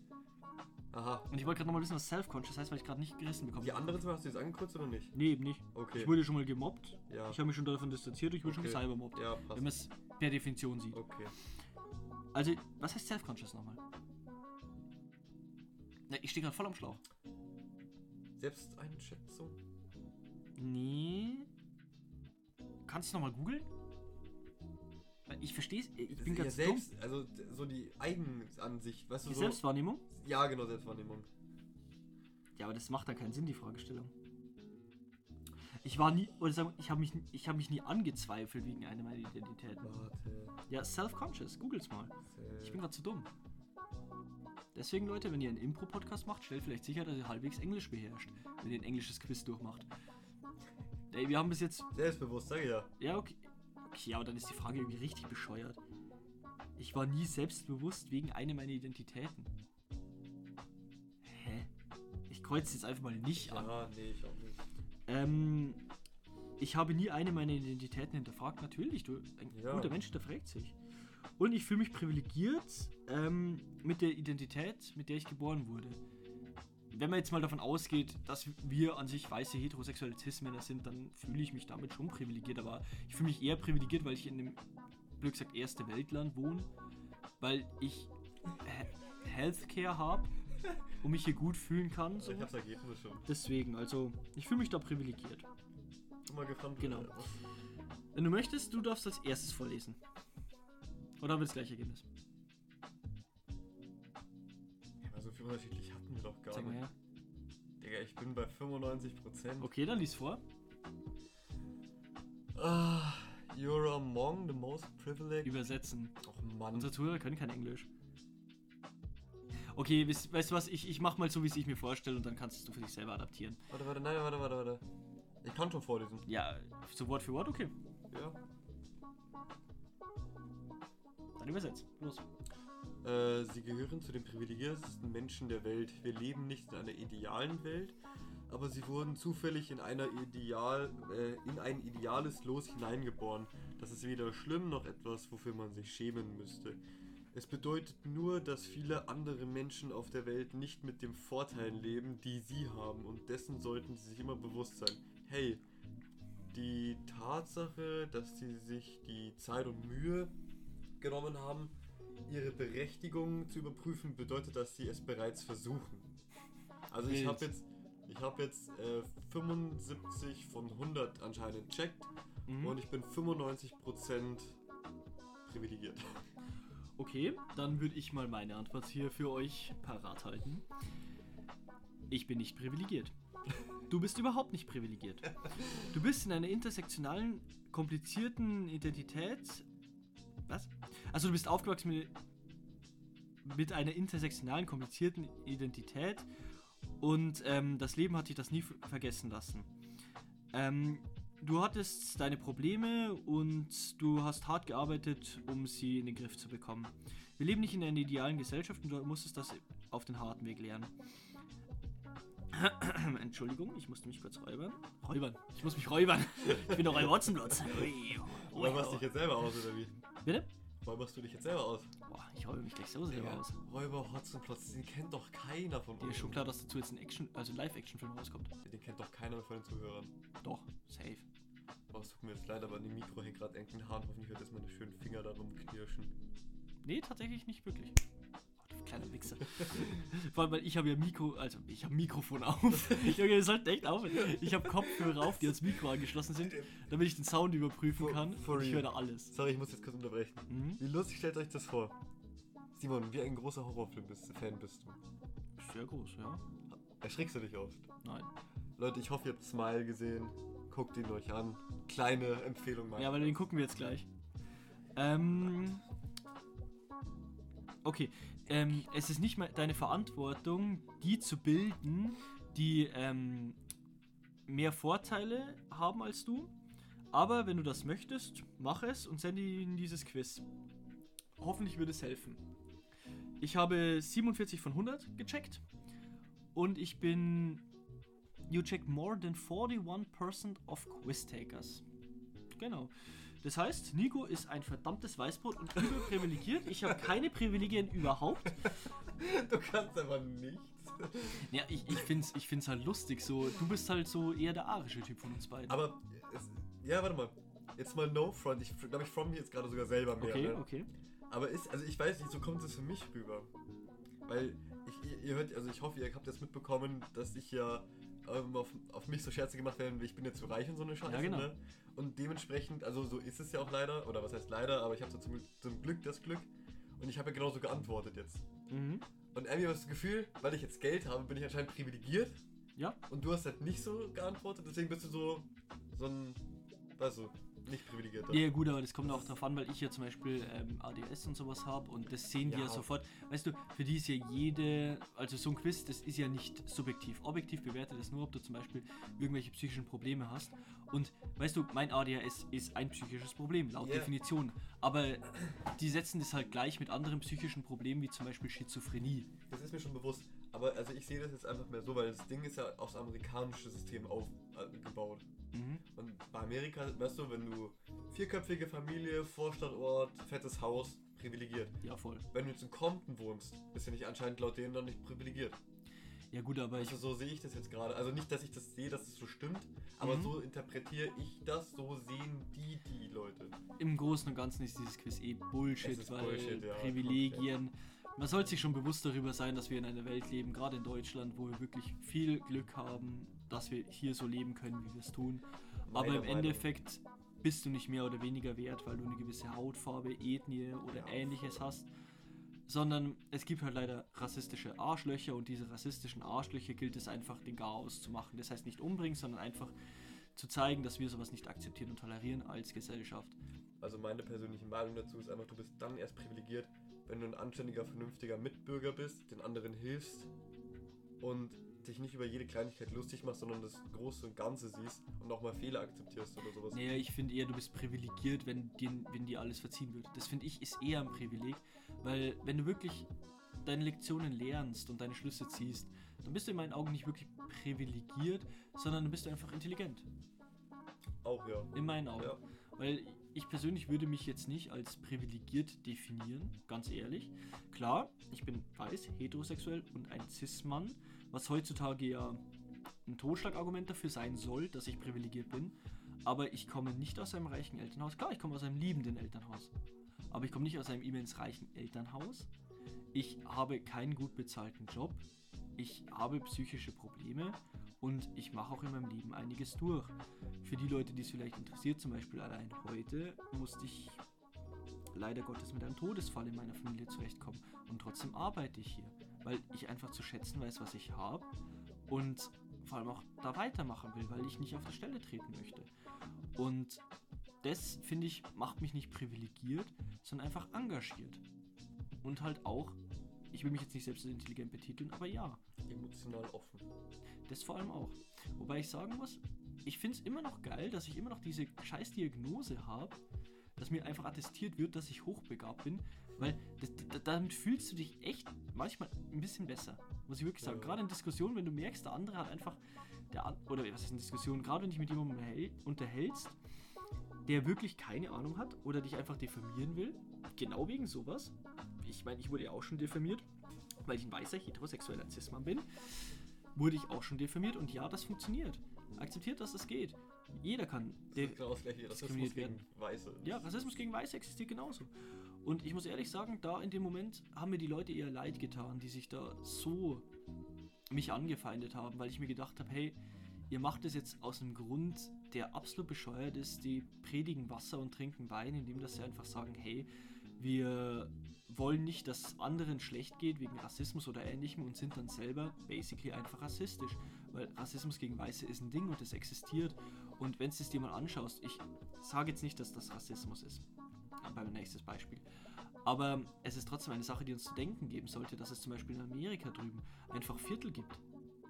Aha. Und ich wollte gerade nochmal wissen, was self-conscious heißt, weil ich gerade nicht gerissen bekomme. Die anderen zwei hast du jetzt angekreuzt oder nicht? Nee, eben nicht. Okay. Ich wurde schon mal gemobbt. Ja. Ich habe mich schon davon distanziert, ich wurde Okay. schon cybermobbt. Ja, Wenn passt. man es per Definition sieht. Okay. Also, was heißt self-conscious nochmal? Ne, ich stehe gerade voll am Schlauch. Selbsteinschätzung? Nee. Kannst du nochmal googeln? Ich verstehe es. Ich bin ja, ganz dumm. selbst, also d- so die Eigenansicht, weißt du Die so. Selbstwahrnehmung? Ja, genau, Selbstwahrnehmung. Ja, aber das macht dann keinen Sinn, die Fragestellung. Ich war nie, oder sagen, wir, ich habe mich, ich habe mich nie angezweifelt wegen einer meiner Identitäten. Warte. Ja, self-conscious, googles mal. Ich bin Self- gerade zu dumm. Deswegen, Leute, wenn ihr einen Impro-Podcast macht, stellt vielleicht sicher, dass ihr halbwegs Englisch beherrscht, wenn ihr ein englisches Quiz durchmacht. Ey, wir haben bis jetzt. Selbstbewusst, sag ich ja. Ja, okay. Okay, aber dann ist die Frage irgendwie richtig bescheuert. Ich war nie selbstbewusst wegen einer meiner Identitäten. Hä? Ich kreuze jetzt einfach mal nicht an. Ja, nee, ich auch nicht. Ähm, ich habe nie eine meiner Identitäten hinterfragt. Natürlich, du, ein Ja. guter Mensch hinterfragt sich. Und ich fühle mich privilegiert ähm, mit der Identität, mit der ich geboren wurde. Wenn man jetzt mal davon ausgeht, dass wir an sich weiße heterosexuelle Cis-Männer sind, dann fühle ich mich damit schon privilegiert. Aber ich fühle mich eher privilegiert, weil ich in einem, blöd gesagt, erste Weltland wohne. Weil ich He- Healthcare habe und mich hier gut fühlen kann. So. Ich hab's Ergebnis schon. Deswegen, also, ich fühle mich da privilegiert. Bin mal gespannt. Genau. Wenn du möchtest, du darfst als erstes vorlesen. Oder haben wir das gleiche Ergebnis? Ja, aber so viel unterschiedlich wir doch gar Zeig nicht. her. Digga, ich bin bei 95%. Okay, dann lies vor. Ah, you're among the most privileged. Übersetzen. Och Mann. Unsere Zuhörer können kein Englisch. Okay, weißt, weißt du was? Ich, ich mach mal so, wie es ich mir vorstelle und dann kannst du für dich selber adaptieren. Warte, warte, nein, warte, warte, warte. Ich kann schon vorlesen. Ja, so Wort für Wort, okay. Ja. Dann übersetzt. Los. Äh, sie gehören zu den privilegiertesten Menschen der Welt. Wir leben nicht in einer idealen Welt, aber sie wurden zufällig in, einer Ideal, äh, in ein ideales Los hineingeboren. Das ist weder schlimm noch etwas, wofür man sich schämen müsste. Es bedeutet nur, dass viele andere Menschen auf der Welt nicht mit den Vorteilen leben, die sie haben, und dessen sollten sie sich immer bewusst sein. Hey, die Tatsache, dass sie sich die Zeit und Mühe genommen haben, ihre Berechtigung zu überprüfen, bedeutet, dass sie es bereits versuchen. Also ich habe jetzt, ich habe jetzt äh, 75 von 100 anscheinend checkt Mhm. und ich bin 95% privilegiert. Okay, dann würde ich mal meine Antwort hier für euch parat halten. Ich bin nicht privilegiert. Du bist überhaupt nicht privilegiert. Du bist in einer intersektionalen, komplizierten Identität. Was? Also du bist aufgewachsen mit, mit einer intersektionalen, komplizierten Identität und ähm, das Leben hat dich das nie vergessen lassen. Ähm, du hattest deine Probleme und du hast hart gearbeitet, um sie in den Griff zu bekommen. Wir leben nicht in einer idealen Gesellschaft und du musstest das auf den harten Weg lernen. Entschuldigung, ich musste mich kurz räubern. Räubern. Ich muss mich räubern. Ich bin doch ein Watzenblotz. Räuberst du dich jetzt selber aus, oder wie? Bitte? Räuberst du dich jetzt selber aus? Boah, ich räume mich gleich so selber aus. Räuber Hotzenplotz, den kennt doch keiner von Dir uns. ist schon klar, dass dazu jetzt ein Action, also ein Live-Action-Film rauskommt. Den kennt doch keiner von den Zuhörern. Doch, safe. Oh, es tut mir jetzt leid, aber an dem Mikro hängt gerade irgendein Haar. Hoffentlich hört jetzt meine schönen Finger da rumknirschen. Nee, tatsächlich nicht wirklich. Kleiner Wichser. Vor allem, weil ich habe ja Mikro, also ich habe Mikrofon auf. Junge, ihr sollt echt auf. Ich habe Kopfhörer auf, die ans Mikro angeschlossen sind, damit ich den Sound überprüfen For- kann. for ich höre da alles. Sorry, ich muss jetzt kurz unterbrechen. Mhm. Wie lustig stellt euch das vor? Simon, wie ein großer Horrorfilm-Fan bist du. Sehr groß, ja. Erschrickst du dich oft? Nein. Leute, ich hoffe, ihr habt Smile gesehen. Guckt ihn euch an. Kleine Empfehlung mal. Ja, weil den gucken wir jetzt gleich. Ähm. Okay. Ähm, es ist nicht mal deine Verantwortung, die zu bilden, die ähm, mehr Vorteile haben als du. Aber wenn du das möchtest, mach es und sende ihnen dieses Quiz. Hoffentlich wird es helfen. Ich habe 47 von 100 gecheckt und ich bin. You check more than 41% of quiz takers. Genau. Das heißt, Nico ist ein verdammtes Weißbrot und überprivilegiert. Ich habe keine Privilegien überhaupt. Du kannst aber nichts. Ja, ich, ich finde es ich find's halt lustig. So, du bist halt so eher der arische Typ von uns beiden. Aber, es, ja, warte mal. Jetzt mal No Front. Ich glaube, ich from mich jetzt gerade sogar selber mehr. okay, ne? okay. Aber ist, also ich weiß nicht, so kommt es für mich rüber. Weil ich, ihr, ihr hört, also ich hoffe, ihr habt jetzt mitbekommen, dass ich ja ähm, auf, auf mich so Scherze gemacht werden, ich bin jetzt zu reich und so eine Scheiße. Ja, genau. Ne? Und dementsprechend, also so ist es ja auch leider, oder was heißt leider, aber ich habe so zum, zum Glück das Glück und ich habe ja genauso geantwortet jetzt. Mhm. Und irgendwie habe ich das Gefühl, weil ich jetzt Geld habe, bin ich anscheinend privilegiert Ja, und du hast halt nicht so geantwortet, deswegen bist du so, so ein, weißt du, nicht privilegierter. ja gut, aber das kommt auch darauf an, weil ich ja zum Beispiel ähm, ADS und sowas habe und das sehen die ja Ja. sofort. Weißt du, für die ist ja jede, also so ein Quiz, das ist ja nicht subjektiv. Objektiv bewertet es nur, ob du zum Beispiel irgendwelche psychischen Probleme hast. Und weißt du, mein ADHS ist ein psychisches Problem, laut Ja. Definition. Aber die setzen das halt gleich mit anderen psychischen Problemen, wie zum Beispiel Schizophrenie. Das ist mir schon bewusst. Aber also ich sehe das jetzt einfach mehr so, weil das Ding ist ja aufs amerikanische System aufgebaut. Mhm. Und bei Amerika, weißt du, wenn du vierköpfige Familie, Vorstadtort, fettes Haus, privilegiert. Ja, voll. Wenn du jetzt in Compton wohnst, bist du nicht anscheinend laut denen dann nicht privilegiert. Ja gut, aber ich, Also so sehe ich das jetzt gerade. Also nicht, dass ich das sehe, dass es so stimmt, aber Mhm. so interpretiere ich das, so sehen die die Leute. im Großen und Ganzen ist dieses Quiz eh Bullshit, weil Bullshit, ja. Privilegien. Man sollte sich schon bewusst darüber sein, dass wir in einer Welt leben, gerade in Deutschland, wo wir wirklich viel Glück haben, dass wir hier so leben können, wie wir es tun. Aber Meine im Meinung. Endeffekt bist du nicht mehr oder weniger wert, weil du eine gewisse Hautfarbe, Ethnie oder Ja. ähnliches hast. Sondern es gibt halt leider rassistische Arschlöcher und diese rassistischen Arschlöcher gilt es einfach, den Chaos zu machen. Das heißt nicht umbringen, sondern einfach zu zeigen, dass wir sowas nicht akzeptieren und tolerieren als Gesellschaft. Also meine persönliche Meinung dazu ist einfach, du bist dann erst privilegiert, wenn du ein anständiger, vernünftiger Mitbürger bist, den anderen hilfst und dich nicht über jede Kleinigkeit lustig machst, sondern das Große und Ganze siehst und auch mal Fehler akzeptierst oder sowas. Naja, ich finde eher, du bist privilegiert, wenn dir, wenn dir alles verziehen wird. Das finde ich ist eher ein Privileg, weil wenn du wirklich deine Lektionen lernst und deine Schlüsse ziehst, dann bist du in meinen Augen nicht wirklich privilegiert, sondern dann bist du einfach intelligent. Auch ja. In meinen Augen. Ja. Weil ich persönlich würde mich jetzt nicht als privilegiert definieren, ganz ehrlich. Klar, ich bin weiß, heterosexuell und ein Cis-Mann, was heutzutage ja ein Totschlagargument dafür sein soll, dass ich privilegiert bin. Aber ich komme nicht aus einem reichen Elternhaus. Klar, ich komme aus einem liebenden Elternhaus. Aber ich komme nicht aus einem immens reichen Elternhaus. Ich habe keinen gut bezahlten Job. Ich habe psychische Probleme und ich mache auch in meinem Leben einiges durch. Für die Leute, die es vielleicht interessiert, zum Beispiel allein heute, musste ich leider Gottes mit einem Todesfall in meiner Familie zurechtkommen. Und trotzdem arbeite ich hier, weil ich einfach zu schätzen weiß, was ich habe und vor allem auch da weitermachen will, weil ich nicht auf der Stelle treten möchte. Und das, finde ich, macht mich nicht privilegiert, sondern einfach engagiert. Und halt auch, ich will mich jetzt nicht selbst als intelligent betiteln, aber ja, Emotional offen. das vor allem auch. Wobei ich sagen muss, ich finde es immer noch geil, dass ich immer noch diese scheiß Diagnose habe, dass mir einfach attestiert wird, dass ich hochbegabt bin, weil das, da- damit fühlst du dich echt manchmal ein bisschen besser, muss ich wirklich sagen. Ja. Gerade in Diskussionen, wenn du merkst, der andere hat einfach, der, oder was ist in Diskussionen, gerade wenn dich mit jemandem unterhält- unterhältst, der wirklich keine Ahnung hat oder dich einfach diffamieren will, genau wegen sowas. Ich meine, ich wurde ja auch schon diffamiert, weil ich ein weißer heterosexueller Cis-Mann bin, wurde ich auch schon diffamiert und ja, das funktioniert. Akzeptiert, dass das geht. Jeder kann. Genau das gleiche diskriminiert Rassismus gegen Weiße. ja, Rassismus gegen Weiße existiert genauso. Und ich muss ehrlich sagen, da in dem Moment haben mir die Leute eher leid getan, die sich da so mich angefeindet haben, weil ich mir gedacht habe, hey, ihr macht es jetzt aus einem Grund, der absolut bescheuert ist. Die predigen Wasser und trinken Wein, indem dass sie einfach sagen, hey, wir wollen nicht, dass es anderen schlecht geht wegen Rassismus oder ähnlichem und sind dann selber basically einfach rassistisch. Weil Rassismus gegen Weiße ist ein Ding und es existiert. Und wenn du es dir mal anschaust, ich sage jetzt nicht, dass das Rassismus ist. Beim nächstes Beispiel. Aber es ist trotzdem eine Sache, die uns zu denken geben sollte, dass es zum Beispiel in Amerika drüben einfach Viertel gibt.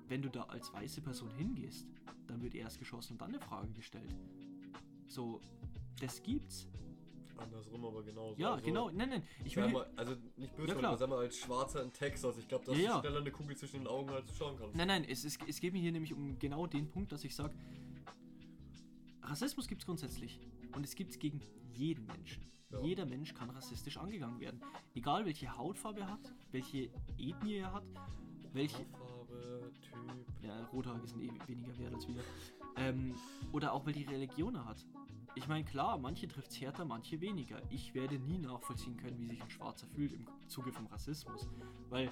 Wenn du da als weiße Person hingehst, dann wird erst geschossen und dann eine Frage gestellt. So, das gibt's. Andersrum aber genauso. Ja, Also, genau. Nein, nein. Ich will. mal, also nicht böse, Ja, aber als Schwarzer in Texas, ich glaube, da Ja, ist ja. schneller eine Kugel zwischen den Augen, als du schauen kannst. Nein, nein, es, es, es geht mir hier nämlich um genau den Punkt, dass ich sage, Rassismus gibt es grundsätzlich. Und es gibt es gegen jeden Menschen. Ja. Jeder Mensch kann rassistisch angegangen werden. Egal welche Hautfarbe er hat, welche Ethnie er hat, welche. Haarfarbe, Typ. Ja, Rothaarige sind eh weniger wert als wir. Ähm, oder auch welche Religion er hat. Ich meine, klar, manche trifft es härter, manche weniger. Ich werde nie nachvollziehen können, wie sich ein Schwarzer fühlt im Zuge vom Rassismus. Weil,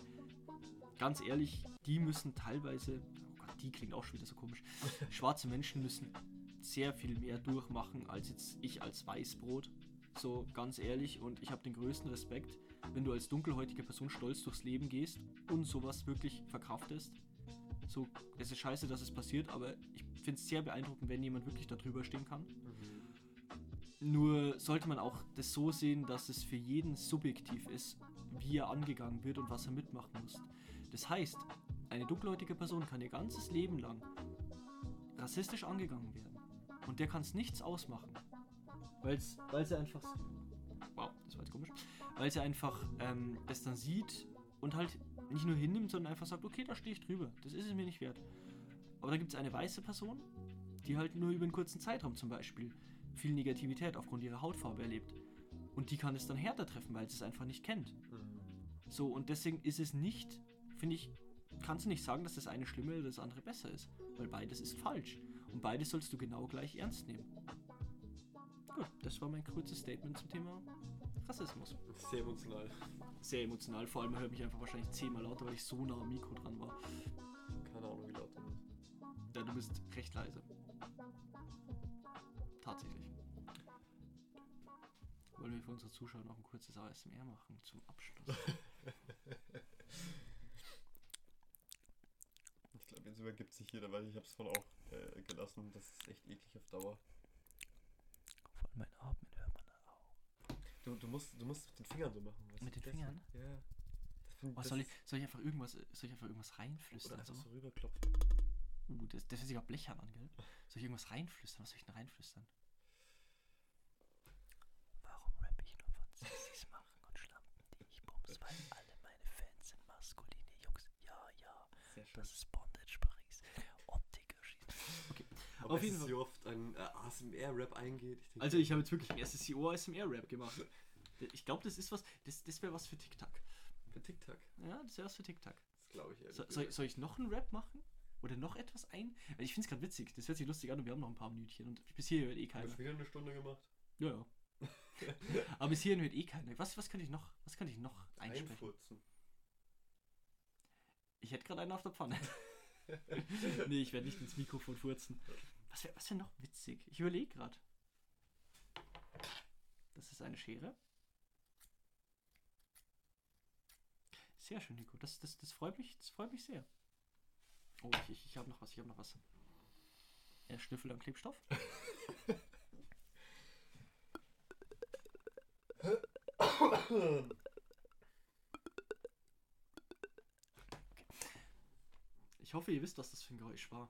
ganz ehrlich, die müssen teilweise, oh Gott, die klingt auch schon wieder so komisch, schwarze Menschen müssen sehr viel mehr durchmachen als jetzt ich als Weißbrot. So ganz ehrlich, und ich habe den größten Respekt, wenn du als dunkelhäutige Person stolz durchs Leben gehst und sowas wirklich verkraftest. So, es ist scheiße, dass es passiert, aber ich finde es sehr beeindruckend, wenn jemand wirklich darüber stehen kann. Nur sollte man auch das so sehen, dass es für jeden subjektiv ist, wie er angegangen wird und was er mitmachen muss. Das heißt, eine dunkelhäutige Person kann ihr ganzes Leben lang rassistisch angegangen werden. Und der kann es nichts ausmachen. Weil sie einfach. Wow, das war jetzt komisch. Weil sie einfach ähm, das dann sieht und halt nicht nur hinnimmt, sondern einfach sagt, okay, da stehe ich drüber. Das ist es mir nicht wert. Aber da gibt es eine weiße Person, die halt nur über einen kurzen Zeitraum zum Beispiel viel Negativität aufgrund ihrer Hautfarbe erlebt. Und die kann es dann härter treffen, weil sie es einfach nicht kennt. Mhm. So, und deswegen ist es nicht, finde ich, kannst du nicht sagen, dass das eine schlimmer oder das andere besser ist. Weil beides ist falsch. Und beides sollst du genau gleich ernst nehmen. Gut, das war mein kurzes Statement zum Thema Rassismus. Sehr emotional. Sehr emotional, vor allem er hört mich einfach wahrscheinlich zehnmal lauter, weil ich so nah am Mikro dran war. Keine Ahnung, wie laut du bist. Ja, du bist recht leise. Tatsächlich. Wollen wir für unsere Zuschauer noch ein kurzes ASMR machen zum Abschluss? Ich glaube, jetzt übergibt sich jeder, weil ich habe es von auch äh, gelassen. Das ist echt eklig auf Dauer. Vor allem mein Atmen hört man da auch. Du, du, musst, du musst mit den Fingern so machen. Mit den Das- Fingern? Ja. Das das soll ich, ist- soll ich einfach irgendwas, soll ich einfach irgendwas Oder reinflüstern? einfach So? so rüberklopfen. Uh, das, das hört sich auch blechern an, gell? Soll ich irgendwas reinflüstern? Was soll ich denn reinflüstern? Warum rappe ich nur von Sexys machen und Schlampen, die ich bums, weil alle meine Fans sind maskuline Jungs. Ja, ja, Sehr schön. das ist Bondage Paris. Und Dicker schießt. Okay, Aber auf jeden Fall. so oft ein äh, ASMR-Rap eingeht. Ich denk, Also ich habe jetzt wirklich ein erstes CO ASMR-Rap gemacht. Ich glaube, das ist was, das, das wäre was für TikTok. für TikTok. Ja, das wäre was für TikTok. Das glaube ich ehrlich So, soll, soll ich noch einen Rap machen? Oder noch etwas ein? Weil ich finde es gerade witzig. Das hört sich lustig an und wir haben noch ein paar Minütchen. Und bis hier hört eh Ich keiner. habe wieder eine Stunde gemacht. Ja, ja. Aber bis hierhin hört eh keiner. Was, was könnte ich noch, was könnte ich noch einsprechen? Einfurzen. Ich hätte gerade einen auf der Pfanne. nee, ich werde nicht ins Mikrofon furzen. Was wäre was wär noch witzig? Ich überlege gerade. Das ist eine Schere. Sehr schön, Nico. Das, das, das, freut, mich, das freut mich sehr. Oh, ich, ich, ich habe noch was, ich habe noch was. Er schnüffelt am Klebstoff. Ich hoffe, ihr wisst, was das für ein Geräusch war.